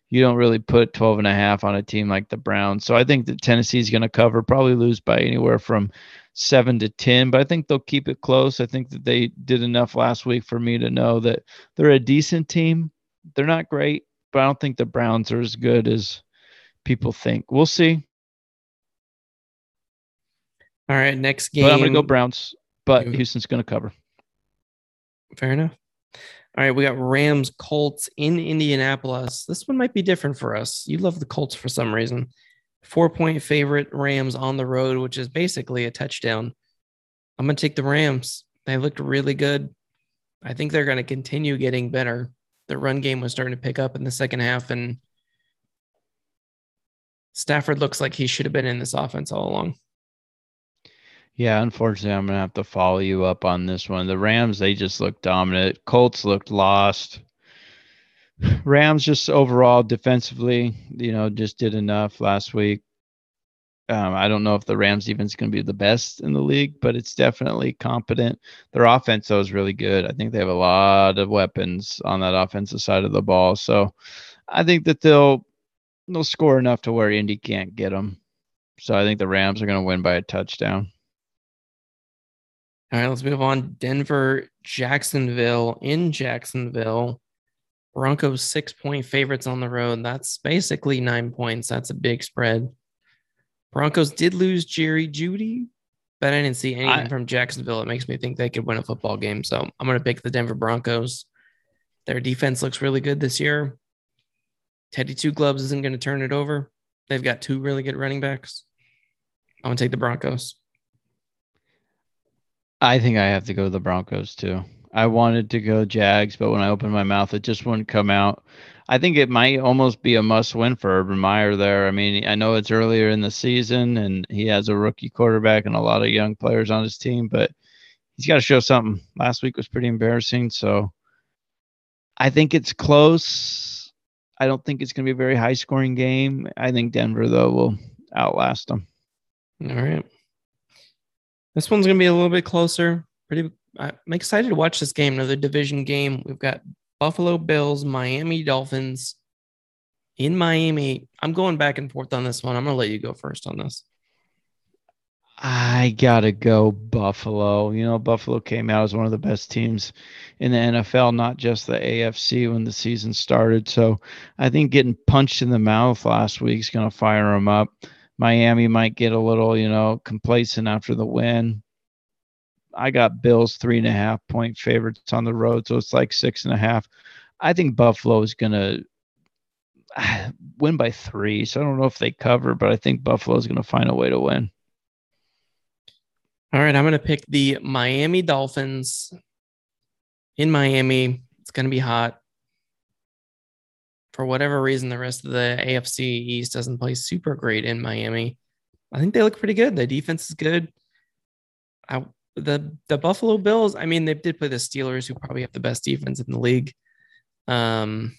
You don't really put 12 and a half on a team like the Browns. So I think that Tennessee is going to cover, probably lose by anywhere from seven to 10, but I think they'll keep it close. I think that they did enough last week for me to know that they're a decent team. They're not great, but I don't think the Browns are as good as people think. We'll see. All right, next game. But I'm going to go Browns, but Houston's going to cover. Fair enough. All right, we got Rams Colts in Indianapolis. This one might be different for us. You love the Colts for some reason. Four point favorite Rams on the road, which is basically a touchdown. I'm going to take the Rams. They looked really good. I think they're going to continue getting better. The run game was starting to pick up in the second half, and Stafford looks like he should have been in this offense all along. Yeah, unfortunately, I'm gonna have to follow you up on this one. The Rams, they just looked dominant. Colts looked lost. Rams just overall defensively, you know, just did enough last week. Um, I don't know if the Rams even is going to be the best in the league, but it's definitely competent. Their offense though is really good. I think they have a lot of weapons on that offensive side of the ball. So I think that they'll they'll score enough to where Indy can't get them. So I think the Rams are going to win by a touchdown. All right, let's move on. Denver, Jacksonville in Jacksonville. Broncos six point favorites on the road. That's basically nine points. That's a big spread. Broncos did lose Jerry Jeudy, but I didn't see anything I, from Jacksonville. It makes me think they could win a football game. So I'm going to pick the Denver Broncos. Their defense looks really good this year. Teddy Two Gloves isn't going to turn it over. They've got two really good running backs. I'm going to take the Broncos. I think I have to go the Broncos too. I wanted to go Jags, but when I opened my mouth, it just wouldn't come out. I think it might almost be a must win for Urban Meyer there. I mean, I know it's earlier in the season and he has a rookie quarterback and a lot of young players on his team, but he's got to show something. Last week was pretty embarrassing. So I think it's close. I don't think it's going to be a very high scoring game. I think Denver, though, will outlast them. All right. This one's going to be a little bit closer. Pretty. I'm excited to watch this game. Another division game. We've got Buffalo Bills, Miami Dolphins in Miami. I'm going back and forth on this one. I'm going to let you go first on this. I gotta go Buffalo. You know, Buffalo came out as one of the best teams in the NFL, not just the AFC when the season started. So I think getting punched in the mouth last week is going to fire them up. Miami might get a little, you know, complacent after the win. I got Bills three and a half point favorites on the road, so it's like six and a half. I think Buffalo is gonna win by three, so I don't know if they cover, but I think Buffalo is gonna find a way to win. All right, I'm gonna pick the Miami Dolphins in Miami. It's gonna be hot for whatever reason, the rest of the AFC East doesn't play super great in Miami. I think they look pretty good. The defense is good. I, the the Buffalo Bills, I mean, they did play the Steelers, who probably have the best defense in the league. Um,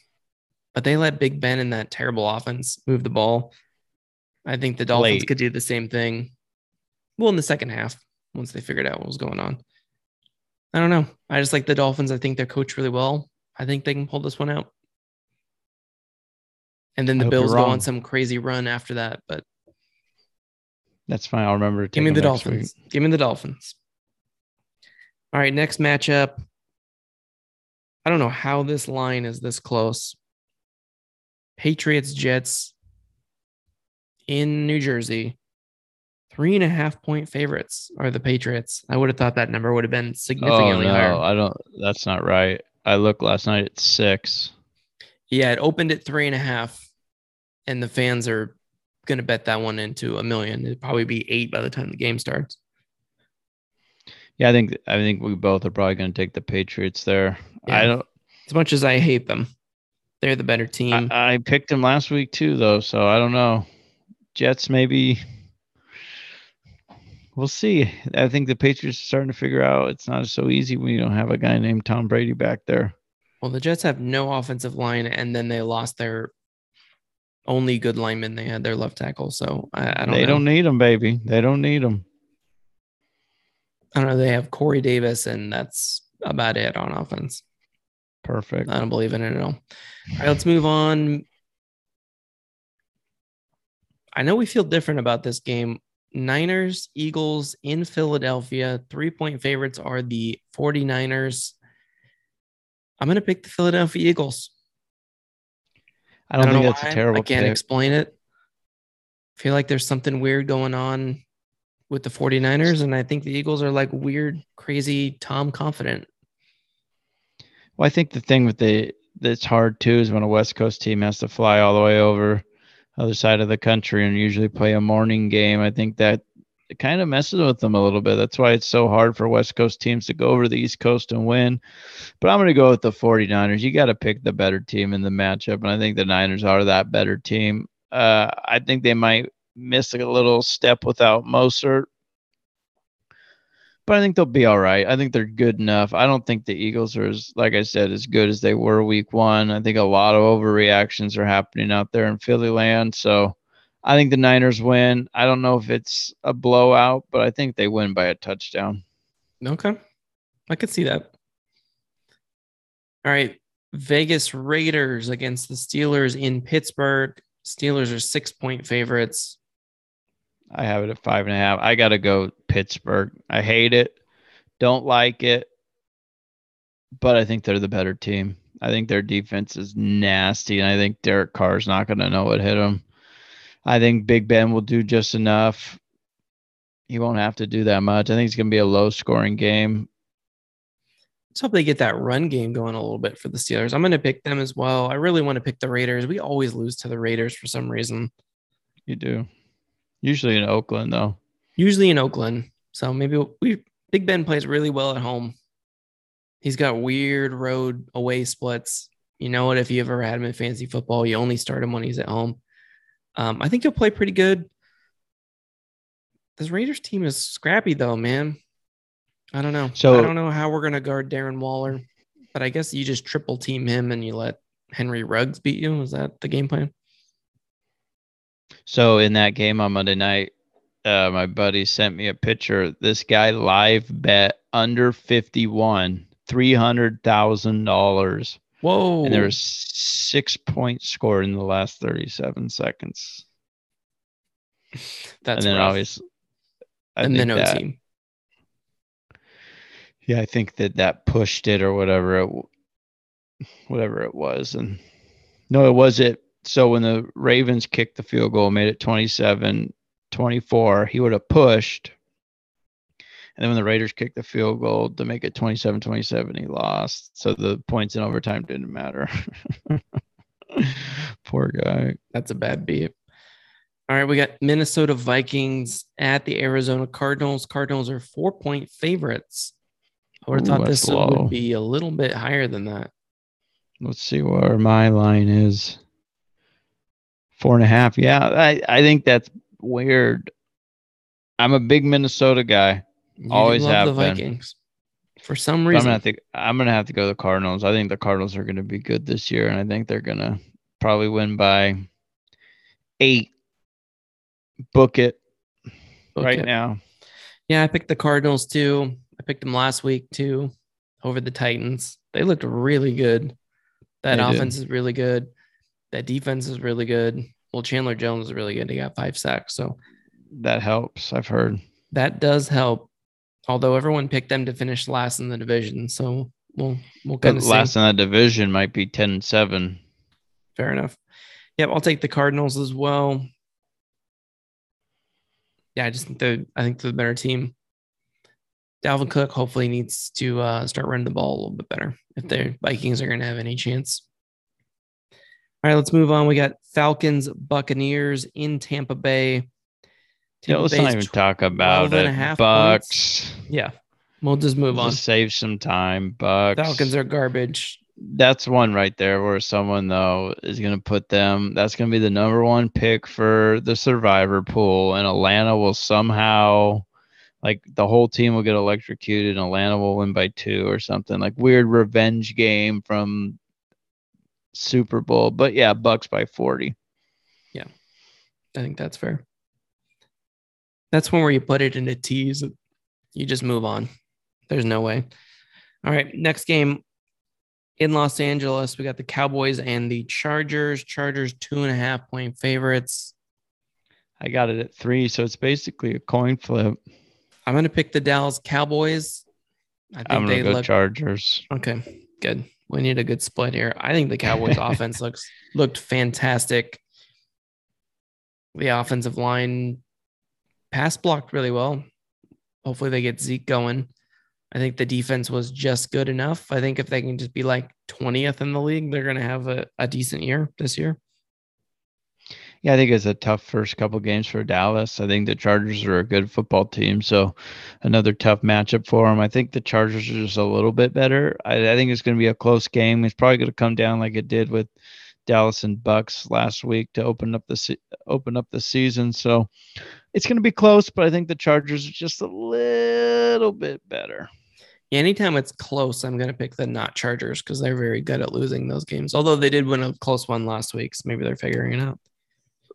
but they let Big Ben and that terrible offense move the ball. I think the Dolphins Late. could do the same thing. Well, in the second half, once they figured out what was going on. I don't know. I just like the Dolphins. I think they're coached really well. I think they can pull this one out and then the Bills go on some crazy run after that. But that's fine. I'll remember. Give me the Dolphins. Week. Give me the Dolphins. All right, next matchup. I don't know how this line is this close. Patriots Jets in New Jersey. Three and a half point favorites are the Patriots. I would have thought that number would have been Oh significantly no, higher. I don't. That's not right. I looked last night at six. Yeah, it opened at three and a half, and the fans are going to bet that one into a million. It'd probably be eight by the time the game starts. Yeah, I think I think we both are probably going to take the Patriots there. Yeah. I don't. As much as I hate them, they're the better team. I, I picked them last week too, though, so I don't know. Jets maybe. We'll see. I think the Patriots are starting to figure out it's not so easy when you don't have a guy named Tom Brady back there. well, the Jets have no offensive line, and then they lost their only good lineman. They had their left tackle, so I, I don't. they know. don't need them, baby. They don't need them. I don't know. They have Corey Davis, and that's about it on offense. Perfect. I don't believe in it at all. All right, let's move on. I know we feel different about this game. Niners, Eagles in Philadelphia. Three point favorites are the 49ers. I'm going to pick the Philadelphia Eagles. I don't, think know that's why. a terrible I can't pick. explain it. I feel like there's something weird going on with the 49ers. And I think the Eagles are like weird, crazy, Tom confident. Well, I think the thing with the that's hard too is when a West Coast team has to fly all the way over other side of the country and usually play a morning game. I think that it kind of messes with them a little bit. That's why it's so hard for West Coast teams to go over to the East Coast and win. But I'm going to go with the 49ers. You got to pick the better team in the matchup. And I think the Niners are that better team. Uh, I think they might miss a little step without Mostert. But I think they'll be all right. I think they're good enough. I don't think the Eagles are as, like I said, as good as they were week one. I think a lot of overreactions are happening out there in Philly land. So I think the Niners win. I don't know if it's a blowout, but I think they win by a touchdown. Okay. I could see that. All right. Vegas Raiders against the Steelers in Pittsburgh. Steelers are six point favorites. I have it at five and a half. I got to go Pittsburgh. I hate it. Don't like it. But I think they're the better team. I think their defense is nasty, and I think Derek Carr's not going to know what hit him. I think Big Ben will do just enough. He won't have to do that much. I think it's going to be a low scoring game. Let's hope they get that run game going a little bit for the Steelers. I'm going to pick them as well. I really want to pick the Raiders. We always lose to the Raiders for some reason, You do. Usually in Oakland, though. usually in Oakland. So maybe we Big Ben plays really well at home. He's got weird road away splits. You know what? If you ever had him in fantasy football, you only start him when he's at home. Um, I think he'll play pretty good. This Raiders team is scrappy though, man. I don't know. So- I don't know how we're gonna guard Darren Waller, but I guess you just triple team him and you let Henry Ruggs beat you. Is that the game plan? So in that game on Monday night, uh, my buddy sent me a picture. This guy live bet under 51, $300,000. Whoa! And there was six points scored in the last 37 seconds. that's and then rough. obviously, I and then that, OT. yeah, I think that that pushed it or whatever it, whatever it was. And no, it was it. So when the Ravens kicked the field goal, made it 27 24, he would have pushed. And then when the Raiders kicked the field goal to make it 27 27, he lost. So the points in overtime didn't matter. Poor guy. That's a bad beat. All right, we got Minnesota Vikings at the Arizona Cardinals. Cardinals are four point favorites. I would have thought this low. would be a little bit higher than that. Let's see where my line is. Four and a half. Yeah, I, I think that's weird. I'm a big Minnesota guy. You Always love have the been. Vikings for some But I'm reason. gonna have to I'm gonna have to go the Cardinals. I think the Cardinals are gonna be good this year, and I think they're gonna probably win by eight. Book it right Okay. now. Yeah, I picked the Cardinals too. I picked them last week too over the Titans. They looked really good. That They did. offense is really good. That defense is really good. Well, Chandler Jones is really good. He got five sacks. So That helps. I've heard. that does help. Although everyone picked them to finish last in the division. So we'll we'll kind of last in that division might be 10 and 7. Fair enough. Yep, I'll take the Cardinals as well. yeah, I just think the I think they're the better team. Dalvin Cook hopefully needs to uh, start running the ball a little bit better if the Vikings are going to have any chance. All right, let's move on. We got Falcons Buccaneers in Tampa Bay. Yeah, let's not even talk about it. and a half Bucs. Yeah, we'll just move on. Just save some time. Bucs. Falcons are garbage. that's one right there where someone though is going to put them that's going to be the number one pick for the survivor pool and atlanta will somehow like the whole team will get electrocuted and atlanta will win by two or something like weird revenge game from super bowl but yeah Bucs by 40 Yeah, I think that's fair. That's one where you put it into teas. You just move on. There's no way. All right, next game in Los Angeles, we got the Cowboys and the Chargers. Chargers two and a half point favorites. i got it at three so it's basically a coin flip I'm gonna pick the Dallas Cowboys. I think i'm they going to go look chargers okay. Good. We need a good split here. I think the Cowboys offense looks looked fantastic. The offensive line pass blocked really well. Hopefully they get Zeke going. I think the defense was just good enough. I think if they can just be like 20th in the league, they're going to have a, a decent year this year. Yeah, I think it's a tough first couple games for Dallas. I think the Chargers are a good football team, so another tough matchup for them. I think the Chargers are just a little bit better. I, I think it's going to be a close game. It's probably going to come down like it did with Dallas and Bucs last week to open up the se- open up the season. So it's going to be close, but I think the Chargers are just a little bit better. Yeah, anytime it's close, I'm going to pick the not Chargers because they're very good at losing those games. Although they did win a close one last week, so maybe they're figuring it out.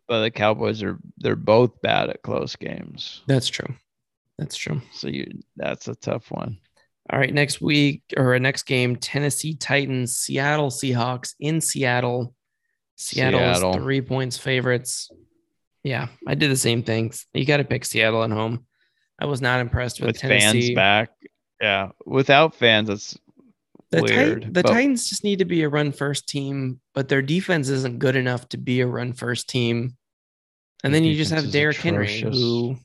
But the Cowboys are they're both bad at close games. That's true. That's true. So you that's a tough one. All right, next week or next game, Tennessee Titans, Seattle Seahawks in Seattle. Seattle, Seattle. three points favorites. Yeah, I did the same thing. You got to pick Seattle at home. I was not impressed with, With Tennessee. fans back. Yeah. Without fans, it's The, Tit- weird. the but- Titans just need to be a run first team, but their defense isn't good enough to be a run first team. And Their then you just have Derrick Henry, who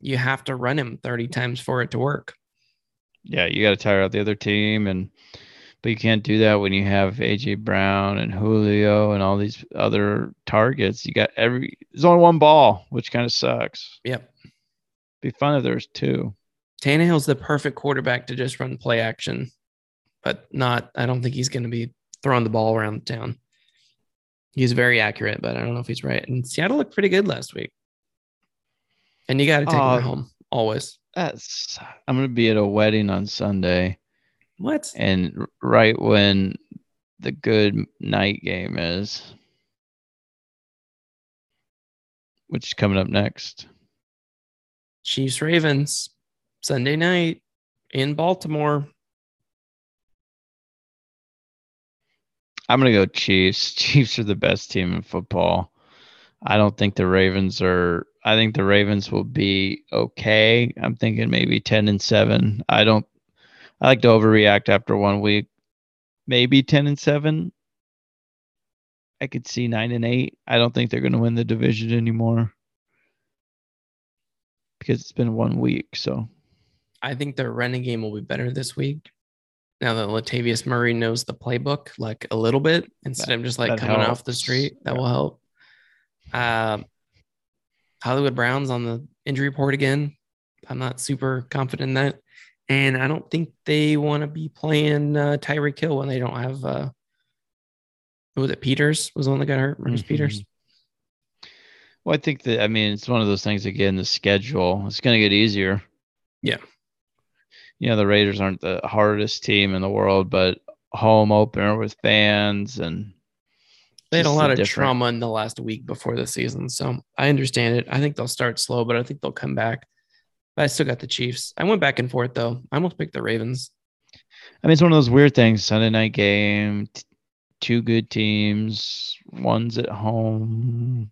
you have to run him 30 times for it to work. yeah, you got to tire out the other team, and but you can't do that when you have AJ Brown and Julio and all these other targets. You got every there's only one ball, which kind of sucks. Yep. Be fun if there's two. Tannehill's the perfect quarterback to just run play action, but not. I don't think he's going to be throwing the ball around the town. He's very accurate, but I don't know if he's right. And Seattle looked pretty good last week. And you got to take Oh. him uh, home always. That's I'm gonna be at a wedding on Sunday, What? and right when the good night game is, which is coming up next. Chiefs Ravens Sunday night in Baltimore. I'm gonna go Chiefs. Chiefs are the best team in football. I don't think the Ravens are. I think the Ravens will be okay. I'm thinking maybe ten and seven. I don't. I like to overreact after one week. Maybe ten and seven. I could see nine and eight. I don't think they're going to win the division anymore because it's been one week. So I think their running game will be better this week. Now that Latavius Murray knows the playbook like a little bit instead of just like that coming off the street, that Yeah. will help. Um, Hollywood Browns on the injury report again. I'm not super confident in that. And I don't think they want to be playing uh, Tyreek Hill when they don't have, uh, was it? Peters was the one that got hurt. Mhm. Peters. Well, I think that I mean it's one of those things again. The schedule it's going to get easier. Yeah. You know the Raiders aren't the hardest team in the world, but home opener with fans and They had a lot of different- trauma in the last week before the season, so I understand it. I think they'll start slow, but I think they'll come back. But I still got the Chiefs. I went back and forth though. I almost picked the Ravens. I mean it's one of those weird things. Sunday night game, t- two good teams, one's at home.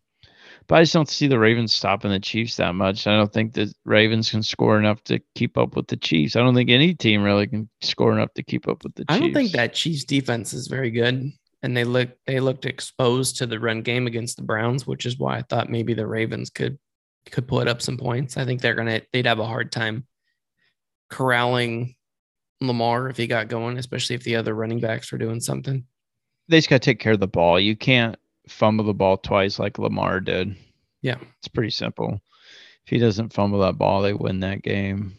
But I just don't see the Ravens stopping the Chiefs that much. I don't think the Ravens can score enough to keep up with the Chiefs. I don't think any team really can score enough to keep up with the Chiefs. I don't think that Chiefs defense is very good, and they look they looked exposed to the run game against the Browns, which is why I thought maybe the Ravens could could put up some points. I think they're gonna they'd have a hard time corralling Lamar if he got going, especially if the other running backs are doing something. They just got to take care of the ball. You can't fumble the ball twice like Lamar did. Yeah. It's pretty simple. If he doesn't fumble that ball, they win that game.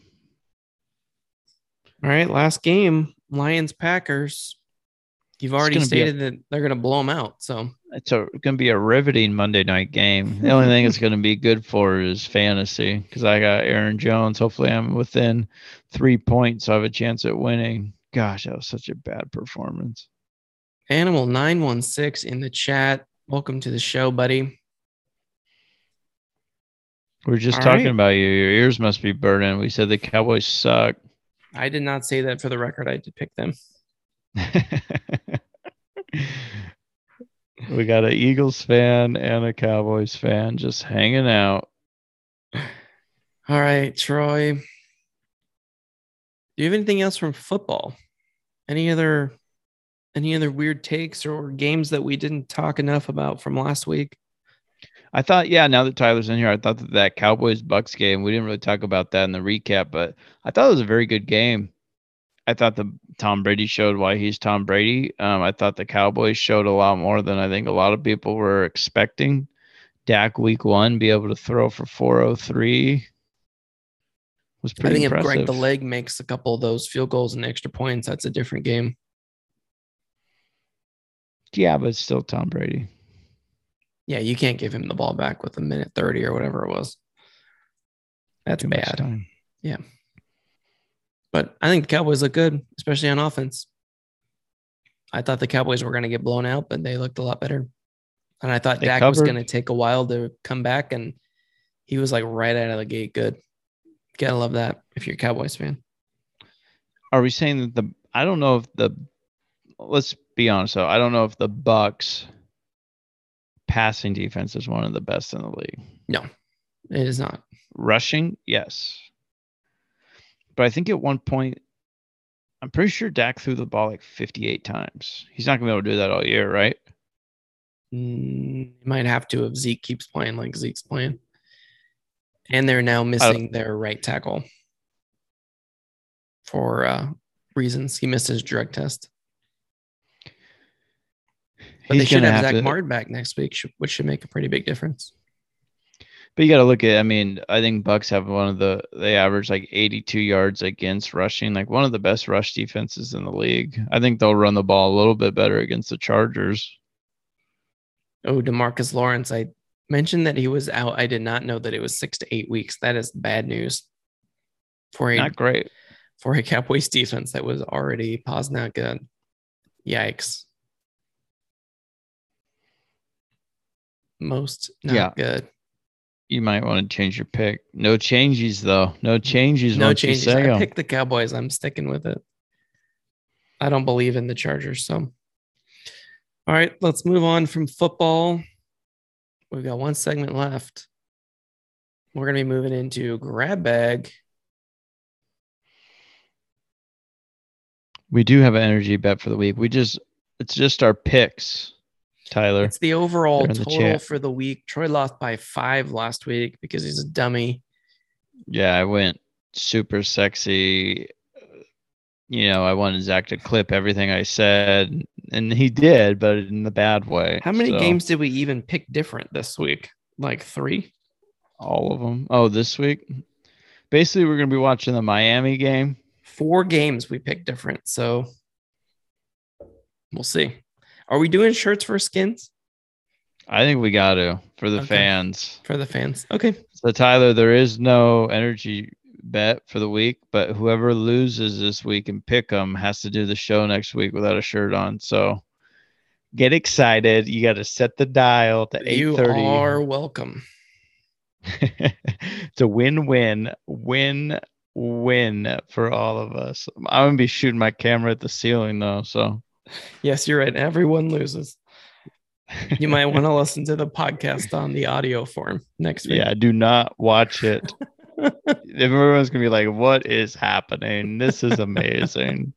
All right, last game, Lions Packers. You've already stated a, that they're going to blow them out. So it's going to be a riveting Monday night game. The only thing it's going to be good for is fantasy because I got Aaron Jones. Hopefully, I'm within three points. So I have a chance at winning. Gosh, that was such a bad performance. Animal nine one six in the chat. Welcome to the show, buddy. We're just All talking right. about you. Your ears must be burning. We said the Cowboys suck. I did not say that for the record. I did pick them. We got an Eagles fan and a Cowboys fan just hanging out. All right, Troy. Do you have anything else from football? Any other any other weird takes or games that we didn't talk enough about from last week? I thought, yeah, now that Tyler's in here, I thought that that Cowboys Bucs game, we didn't really talk about that in the recap, but I thought it was a very good game. I thought the Tom Brady showed why he's Tom Brady. Um, I thought the Cowboys showed a lot more than I think a lot of people were expecting. Dak week one be able to throw for 403 was pretty I think impressive. if Greg the leg makes a couple of those field goals and extra points, that's a different game. Yeah, but it's still Tom Brady. Yeah, you can't give him the ball back with a minute 30 or whatever it was. That's Too bad. Yeah. But I think the Cowboys look good, especially on offense. I thought the Cowboys were going to get blown out, but they looked a lot better. And I thought they Dak covered. was going to take a while to come back, and he was like right out of the gate good. Gotta love that if you're a Cowboys fan. Are we saying that the I don't know if the let's be honest though, I don't know if the Bucs passing defense is one of the best in the league. No, it is not. Rushing, yes. But I think at one point, I'm pretty sure Dak threw the ball like 58 times. He's not going to be able to do that all year, right? Mm, might have to if Zeke keeps playing like Zeke's playing. And they're now missing their right tackle for uh, reasons. He missed his drug test. But they should have, have Zack to, Martin back next week, which should make a pretty big difference. But you got to look at. I mean, I think Bucs have one of the. They average like 82 yards against rushing, like one of the best rush defenses in the league. I think they'll run the ball a little bit better against the Chargers. Oh, DeMarcus Lawrence. I mentioned that he was out. I did not know that it was six to eight weeks. That is bad news. For a not great for a Cowboys defense that was already pause not good. Yikes. most not yeah. good. You might want to change your pick. No changes though. No changes. No changes. I them. picked the Cowboys. I'm sticking with it. I don't believe in the Chargers. So, all right, let's move on from football. We've got one segment left. We're going to be moving into grab bag. We do have an energy bet for the week. We just, it's just our picks. Tyler. It's the overall total the for the week. Troy lost by five last week because he's a dummy. Yeah, I went super sexy. You know, I wanted Zach to clip everything I said, and he did, but in the bad way. How many so. games did we even pick different this week? Like three? All of them. Oh, this week? Basically, we're going to be watching the Miami game. Four games we picked different. So we'll see. Are we doing shirts for skins? I think we got to for the okay. fans. For the fans. Okay. So Tyler, there is no energy bet for the week, but whoever loses this week and pick them has to do the show next week without a shirt on. So get excited. You got to set the dial to 8:30. You are welcome. it's a win-win, win-win for all of us. I'm gonna be shooting my camera at the ceiling though, so Yes, you're right. Everyone loses. You might want to listen to the podcast on the audio form next week. Yeah, do not watch it. Everyone's gonna be like, "What is happening? This is amazing."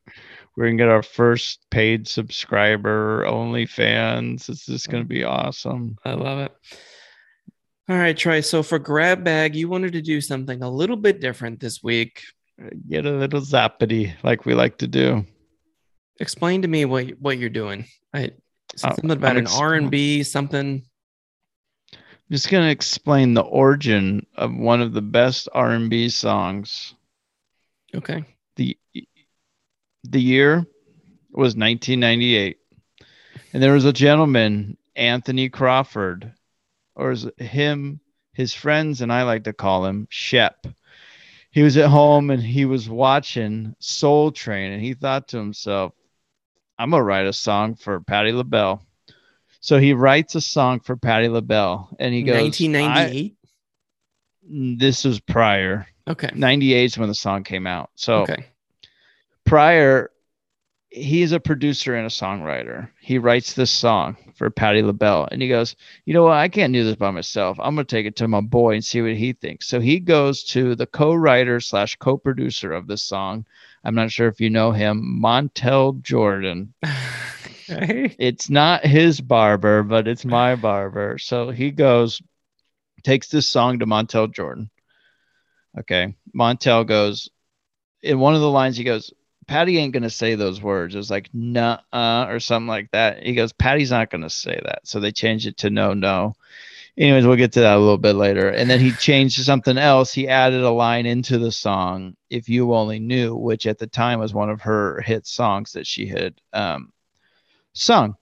We're gonna get our first paid subscriber, OnlyFans. This is gonna be awesome. I love it. All right, Troy. So for grab bag, you wanted to do something a little bit different this week. Get a little zappity like we like to do. Explain to me what what you're doing. I Uh, something about I'm an R and B something. I'm just gonna explain the origin of one of the best R&B songs. Okay. the The year was 1998, and there was a gentleman, Anthony Crawford, or is it him, his friends, and I like to call him Shep. He was at home and he was watching Soul Train, and he thought to himself, "I'm gonna write a song for Patti LaBelle." So he writes a song for Patti LaBelle, and he goes, 1998. this was prior. Okay. 98 is when the song came out. So Okay. prior, he's a producer and a songwriter. He writes this song for Patti LaBelle, and he goes, "You know what? I can't do this by myself. I'm gonna take it to my boy and see what he thinks." So he goes to the co-writer slash co-producer of this song. I'm not sure if you know him, Montell Jordan. okay. It's not his barber, but it's my barber. So he goes, takes this song to Montell Jordan. Okay. Montell goes, in one of the lines, he goes, Patti ain't going to say those words. It was like, nah, uh, or something like that. He goes, Patti's not going to say that. So they changed it to no, no. Anyways, we'll get to that a little bit later. And then he changed to something else. He added a line into the song, If You Only Knew, which at the time was one of her hit songs that she had um, sung.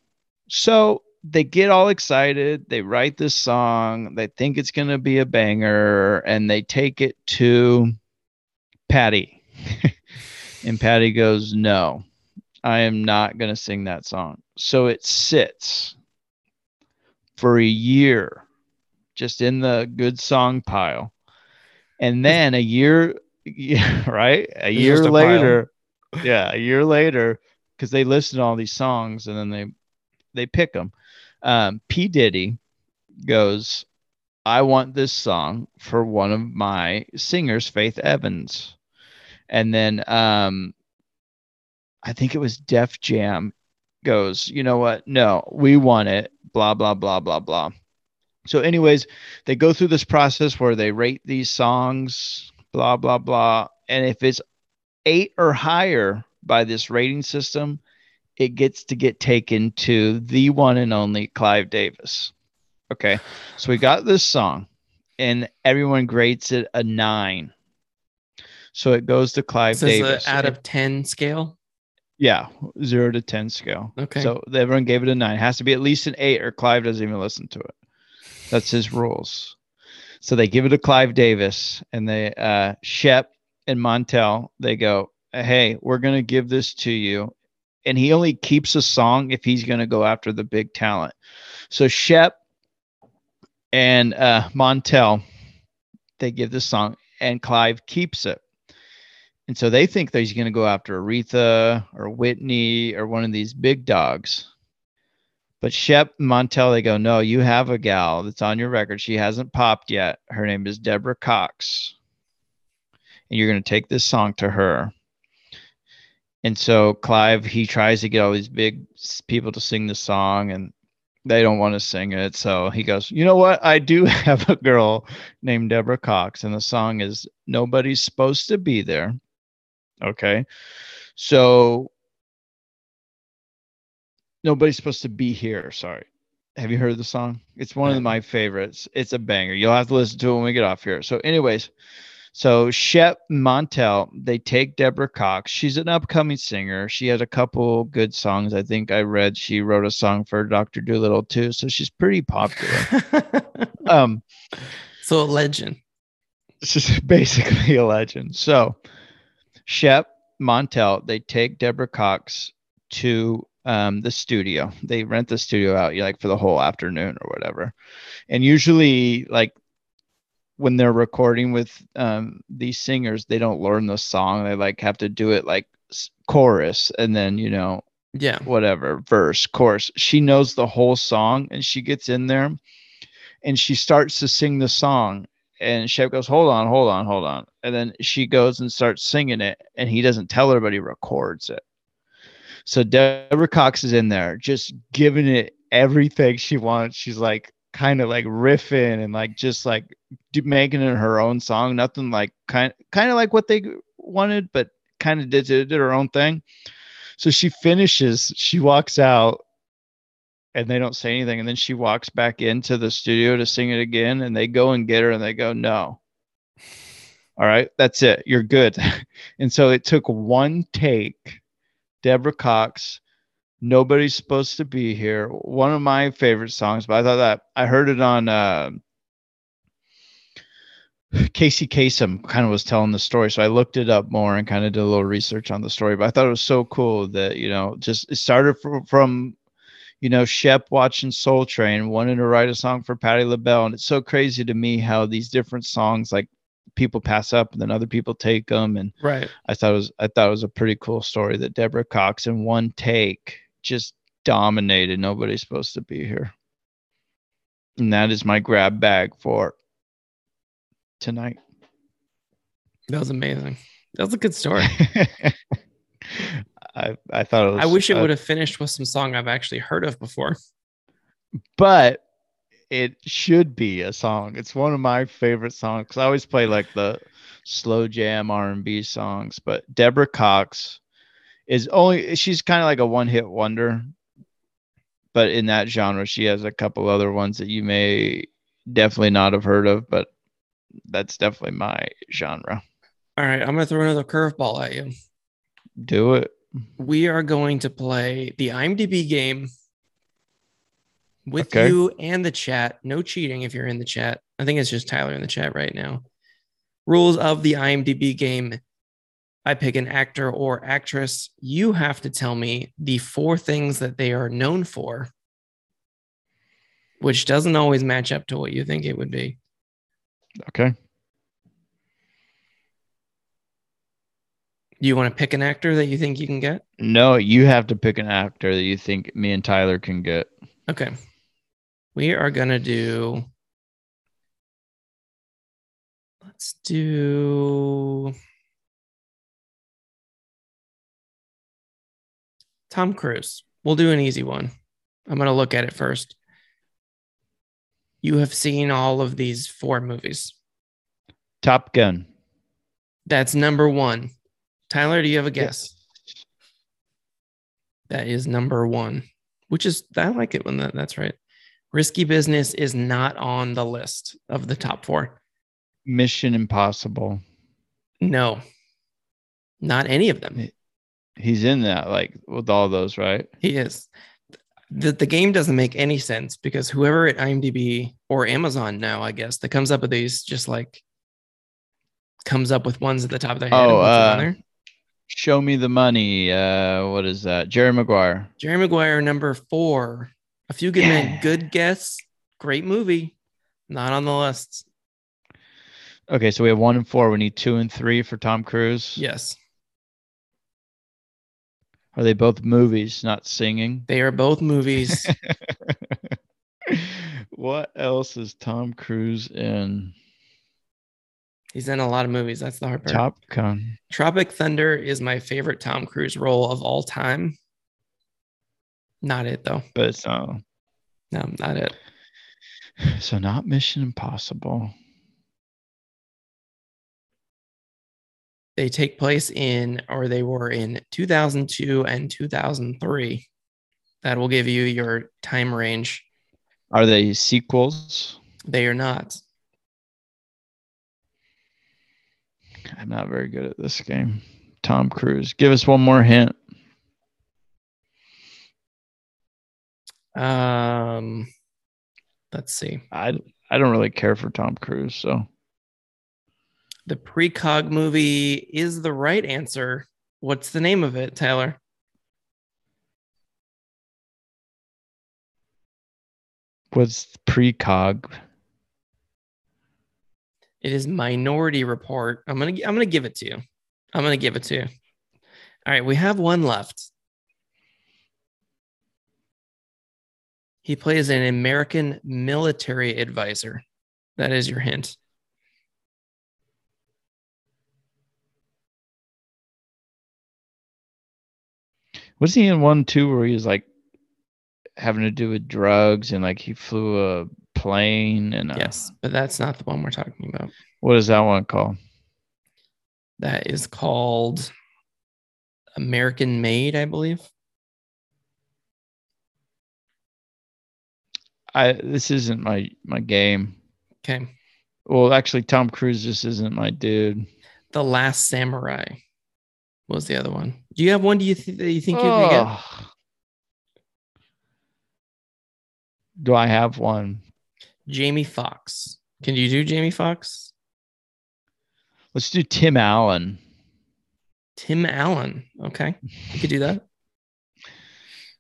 So they get all excited. They write this song. They think it's going to be a banger and they take it to Patti. and Patti goes, No, I am not going to sing that song. So it sits for a year just in the good song pile. And then a year, yeah, right? A It's year a pile. later, yeah, a year later, because they listen to all these songs and then they they pick them. Um, P Diddy goes, I want this song for one of my singers, Faith Evans, and then um, I think it was Def Jam goes, you know what? No, we want it. Blah blah blah blah blah. So, anyways, they go through this process where they rate these songs, blah blah blah, and if it's eight or higher by this rating system, it gets to get taken to the one and only Clive Davis. Okay. So we got this song and everyone grades it a nine. So it goes to Clive This Davis. out of 10 scale. yeah, zero to 10 scale. Okay. So everyone gave it a nine. It has to be at least an eight or Clive doesn't even listen to it. That's his rules. So they give it to Clive Davis and they, uh, Shep and Montell, they go, Hey, we're to give this to you. And he only keeps a song if he's to go after the big talent. So Shep and uh, Montell, they give the song and Clive keeps it. And so they think that he's going to go after Aretha or Whitney or one of these big dogs. But Shep Montell, they go, no, you have a gal that's on your record. She hasn't popped yet. Her name is Deborah Cox. And you're going to take this song to her. And so Clive, he tries to get all these big people to sing the song and they don't want to sing it. So he goes, you know what? I do have a girl named Deborah Cox, and the song is Nobody's Supposed to Be There. Okay. So nobody's supposed to be here. Sorry. Have you heard the song? It's one of my favorites. It's a banger. You'll have to listen to it when we get off here. So, anyways, so Shep Montell, they take Deborah Cox. She's an upcoming singer. She has a couple good songs. I think I read she wrote a song for Dr. Dolittle too. So she's pretty popular. um, so a legend. she's basically a legend. So Shep Montell, they take Deborah Cox to um, the studio. They rent the studio out you like for the whole afternoon or whatever. And usually, like when they're recording with um, these singers, they don't learn the song. They like have to do it like chorus and then you know Yeah. whatever verse chorus she knows the whole song and she gets in there and she starts to sing the song and Shep goes hold on hold on hold on and then she goes and starts singing it and he doesn't tell her but he records it so Deborah Cox is in there just giving it everything she wants she's like kind of like riffing and like just like making it her own song. Nothing like kind kind of like what they wanted, but kind of did, did her own thing. So she finishes, she walks out and they don't say anything. And then she walks back into the studio to sing it again. And they go and get her and they go, no. All right, that's it. You're good. and so it took one take. Deborah Cox, Nobody's Supposed to Be Here. One of my favorite songs, but I thought that I heard it on uh, Casey Kasem kind of was telling the story. So I looked it up more and kind of did a little research on the story. But I thought it was so cool that, you know, just it started from, from you know, Shep watching Soul Train, wanting to write a song for Patti LaBelle. And it's so crazy to me how these different songs, like people pass up and then other people take them. And Right. I thought it was, I thought it was a pretty cool story that Deborah Cox in one take just dominated. Nobody's supposed to be here. And that is my grab bag for tonight. That was amazing. That was a good story. I I thought it was. I wish it uh, would have finished with some song I've actually heard of before. but it should be a song. It's one of my favorite songs because I always play like the slow jam R and B songs. But Deborah Cox is only she's kind of like a one hit wonder. But in that genre, she has a couple other ones that you may definitely not have heard of, but that's definitely my genre. All right, I'm gonna throw another curveball at you. Do it. We are going to play the IMDb game with Okay. you and the chat. No cheating if you're in the chat. I think it's just Tyler in the chat right now. Rules of the IMDb game. I pick an actor or actress. You have to tell me the four things that they are known for, which doesn't always match up to what you think it would be. Okay. Do you want to pick an actor that you think you can get? No, you have to pick an actor that you think me and Tyler can get. Okay. We are going to do. Let's do. Tom Cruise. We'll do an easy one. I'm going to look at it first. You have seen all of these four movies. Top Gun. That's number one. Tyler, do you have a guess? Yes. That is number one, which is, I like it when that, that's right. Risky Business is not on the list of the top four. Mission Impossible. No, not any of them. He's in that, like with all those, right? He is. The, the game doesn't make any sense because whoever at IMDb or Amazon now, I guess, that comes up with these just like comes up with ones at the top of their head. and Oh, puts them on uh. Show me the money. Uh, what is that? Jerry Maguire. Jerry Maguire, number four. A few good men. Good guess. Great movie. Not on the list. Okay, so we have one and four. We need two and three for Tom Cruise. Yes. Are they both movies, not singing? They are both movies. what else is Tom Cruise in? He's in a lot of movies. That's the hard part. Top Gun. Tropic Thunder is my favorite Tom Cruise role of all time. Not it though. But it's uh, No, not it. so not Mission Impossible. They take place in, or they were in 2002 and 2003. That will give you your time range. Are they sequels? They are not. I'm not very good at this game. Tom Cruise. Give us one more hint. Um, let's see. I I don't really care for Tom Cruise, so The precog movie is the right answer. What's the name of it, Tyler? what's precog? It is Minority Report. I'm gonna I'm gonna give it to you. I'm gonna give it to you. All right, we have one left. He plays an American military advisor. That is your hint. Was he in one too where he was like having to do with drugs and like he flew a plane and uh, Yes, but that's not the one we're talking about. what is that one called? That is called American Made, I believe. I this isn't my my game. Okay. Well, actually, Tom Cruise just isn't my dude. The Last Samurai was the other one. Do you have one? Do you, th- that you think you can get? Do I have one? Jamie Foxx. Can you do Jamie Foxx? Let's do Tim Allen. Tim Allen. Okay. You could do that.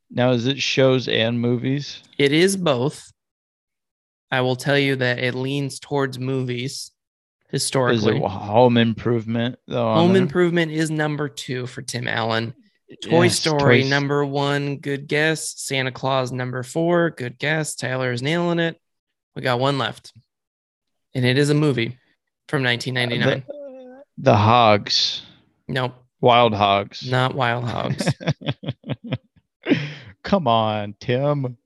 Now, is it shows and movies? It is both. I will tell you that it leans towards movies Is historically. it Home Improvement though? Home? Improvement is number two for Tim Allen. Toy Yes, Story Toy- number one, good guess. Santa Clause number four, good guess. Tyler is nailing it. We got one left, and it is a movie from 1999. Uh, the, uh, the Hogs, nope, Wild Hogs. not Wild Hogs. Come on, Tim.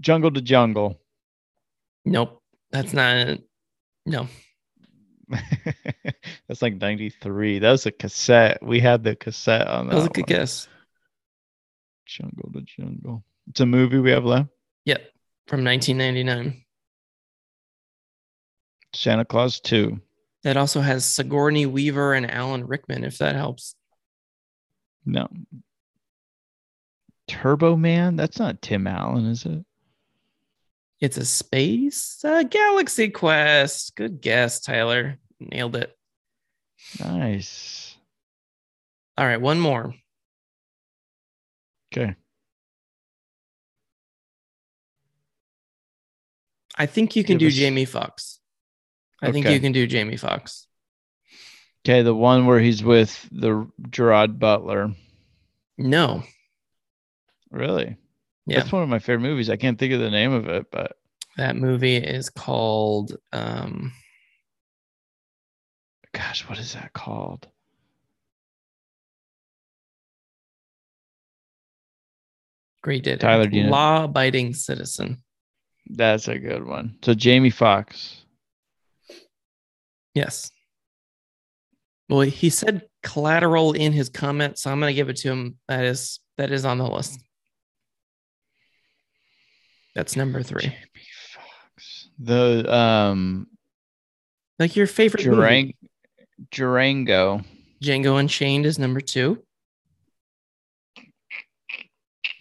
Jungle to Jungle. nope, that's not. No, That's like 93. That was a cassette. We had the cassette on that. that was a good one. guess. Jungle to Jungle. It's a movie we have left. Yep, from 1999. Santa Clause 2. That also has Sigourney Weaver and Alan Rickman, if that helps. No. Turbo Man? That's not Tim Allen, is it? It's a space uh, galaxy quest. Good guess, Tyler. Nailed it. Nice. All right, one more. Okay. I think you can Give do us- Jamie Foxx. I think you can do Jamie Foxx. Okay, the one where he's with the Gerard Butler. No. Really? Yeah. That's one of my favorite movies. I can't think of the name of it, but That movie is called um gosh, what is that called? Great did. Tyler, know? Law abiding citizen. That's a good one. So Jamie Foxx. Yes. Well, he said collateral in his comment, so I'm gonna give it to him. That is that is on the list. That's number three. Foxx. The um Like your favorite movie. Durango. Django Unchained is number two.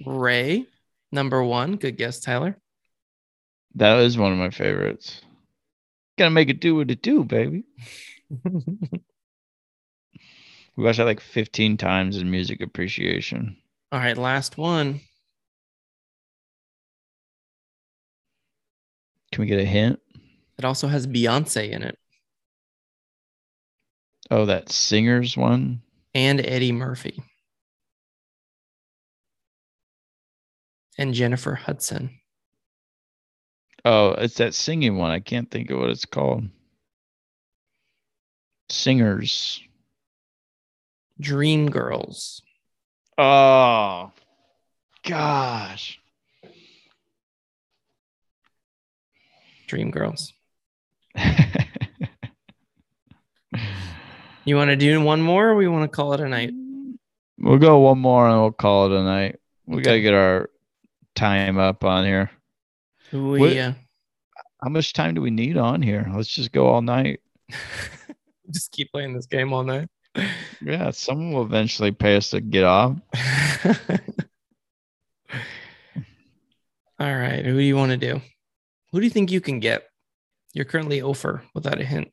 Ray, number one. Good guess, Tyler. That is one of my favorites. Gotta make it do what it do, baby. We watched that like 15 times in music appreciation. All right, last one. Can we get a hint? It also has Beyonce in it Oh, that singers one. and Eddie Murphy and Jennifer Hudson. Oh, it's that singing one. I can't think of what it's called. Singers. Dreamgirls. Oh, gosh. Dream Girls. You want to do one more or we want to call it a night? We'll go one more and we'll call it a night. We got to get our time up on here. We, What- uh, How much time do we need on here? Let's just go all night. just keep playing this game all night. Yeah, someone will eventually pay us to get off. All right. Who do you want to do? Who do you think you can get? You're currently over without a hint.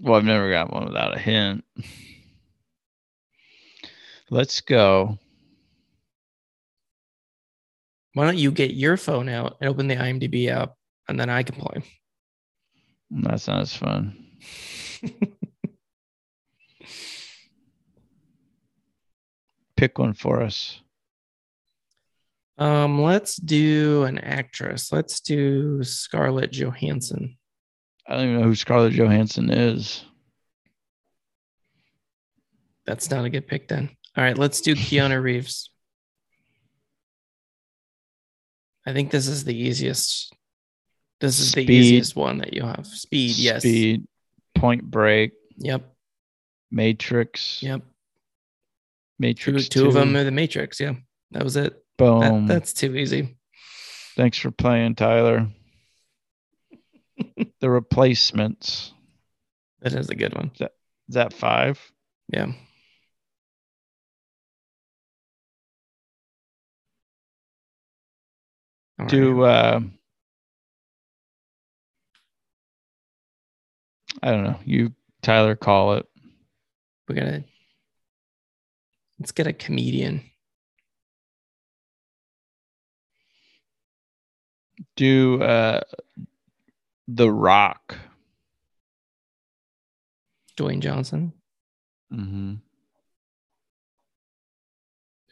Well, I've never got one without a hint. Let's go. Why don't you get your phone out and open the IMDb app and then I can play? That sounds fun. Pick one for us. Um, let's do an actress. Let's do Scarlett Johansson. I don't even know who Scarlett Johansson is. That's not a good pick then. All right, let's do Keanu Reeves. I think this is the easiest This is the easiest one that you have. Speed, yes. Speed, Point Break, Yep. Matrix, Yep. Matrix. two of them are the Matrix. Yeah. That was it. That, Boom. that's too easy. Thanks for playing, Tyler. the replacements. That is a good one. Is that five? Yeah. Right. Do uh I don't know. You Tyler call it. We're gonna let's get a comedian. Do uh The Rock. Dwayne Johnson. Mm-hmm.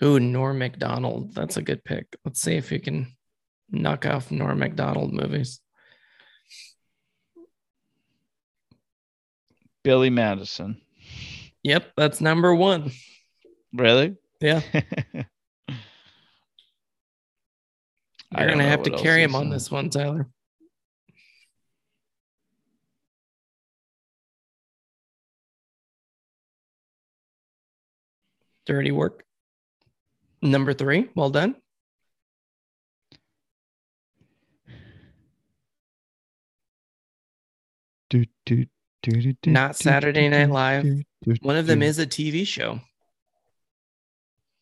Ooh, Norm Macdonald. That's a good pick. Let's see if we can knock off Norm Macdonald movies. Billy Madison. Yep, that's number one. Really? Yeah. I You're gonna have to carry him on this one, Tyler. Dirty work. Number three. Well done. Do, do, do, do, do, Not Saturday do, Night do, Live. do, do, One of them do. is a TV show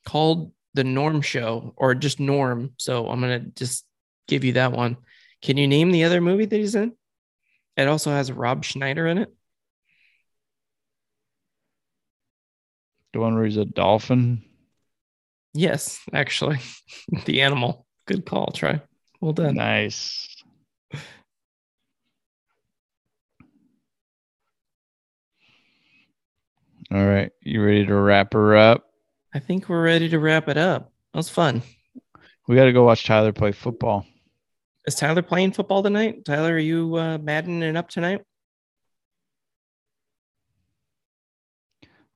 called The Norm Show or just Norm. So I'm going to just give you that one. Can you name the other movie that he's in? It also has Rob Schneider in it. the one where he's a dolphin. Yes, actually. the animal. Good call, Try. Well done. Nice. All right. You ready to wrap her up? I think we're ready to wrap it up. That was fun. We got to go watch Tyler play football. Is Tyler playing football tonight? Tyler, are you uh, maddening up tonight?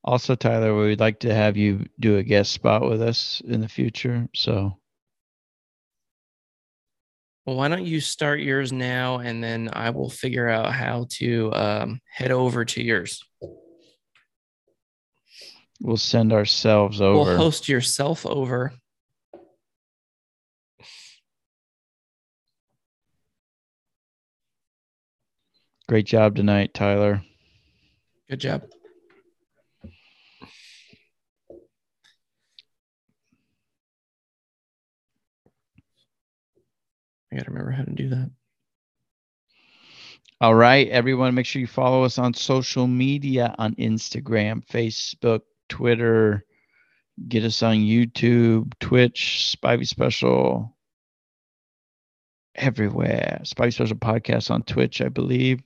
Also, Tyler, we'd like to have you do a guest spot with us in the future. So, Well, why don't you start yours now and then I will figure out how to um, head over to yours. We'll send ourselves over. We'll host yourself over. Great job tonight, Tyler. Good job. I got to remember how to do that. All right, everyone, make sure you follow us on social media on Instagram, Facebook, Twitter. Get us on YouTube, Twitch, Spivey Special, everywhere. Spivey Special podcast on Twitch, I believe.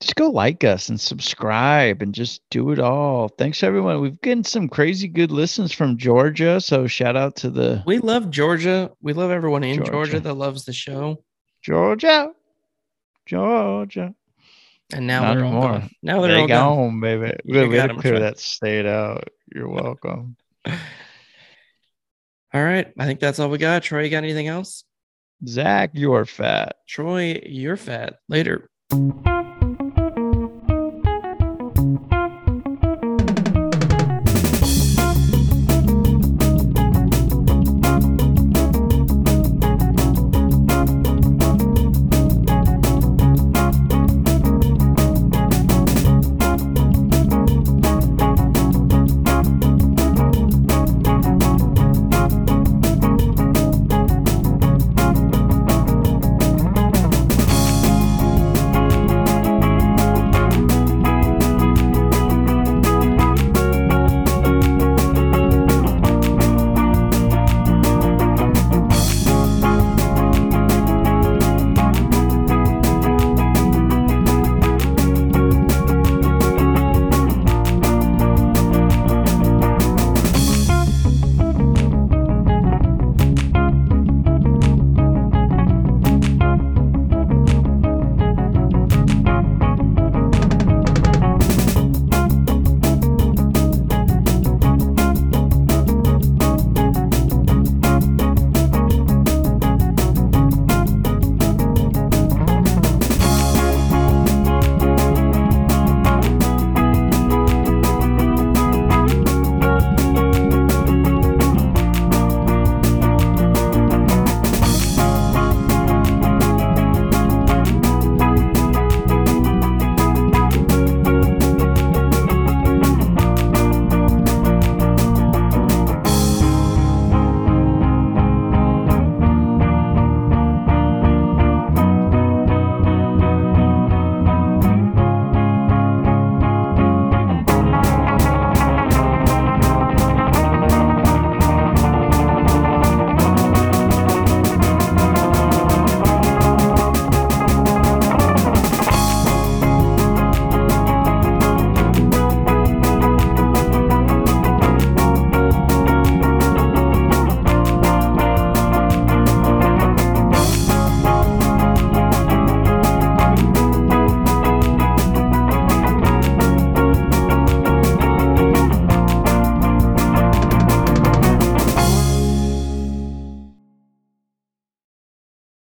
Just go like us and subscribe and just do it all. Thanks, everyone. We've gotten some crazy good listens from Georgia. So shout out to the We love Georgia. We love everyone in Georgia, Georgia. that loves the show. Georgia. Georgia. And now Not they're all gone. Now they're they all gone, gone baby. We got to clear right. that state out. You're welcome. all right. I think that's all we got. Troy, you got anything else? Zach, you're fat. Troy, you're fat. Later.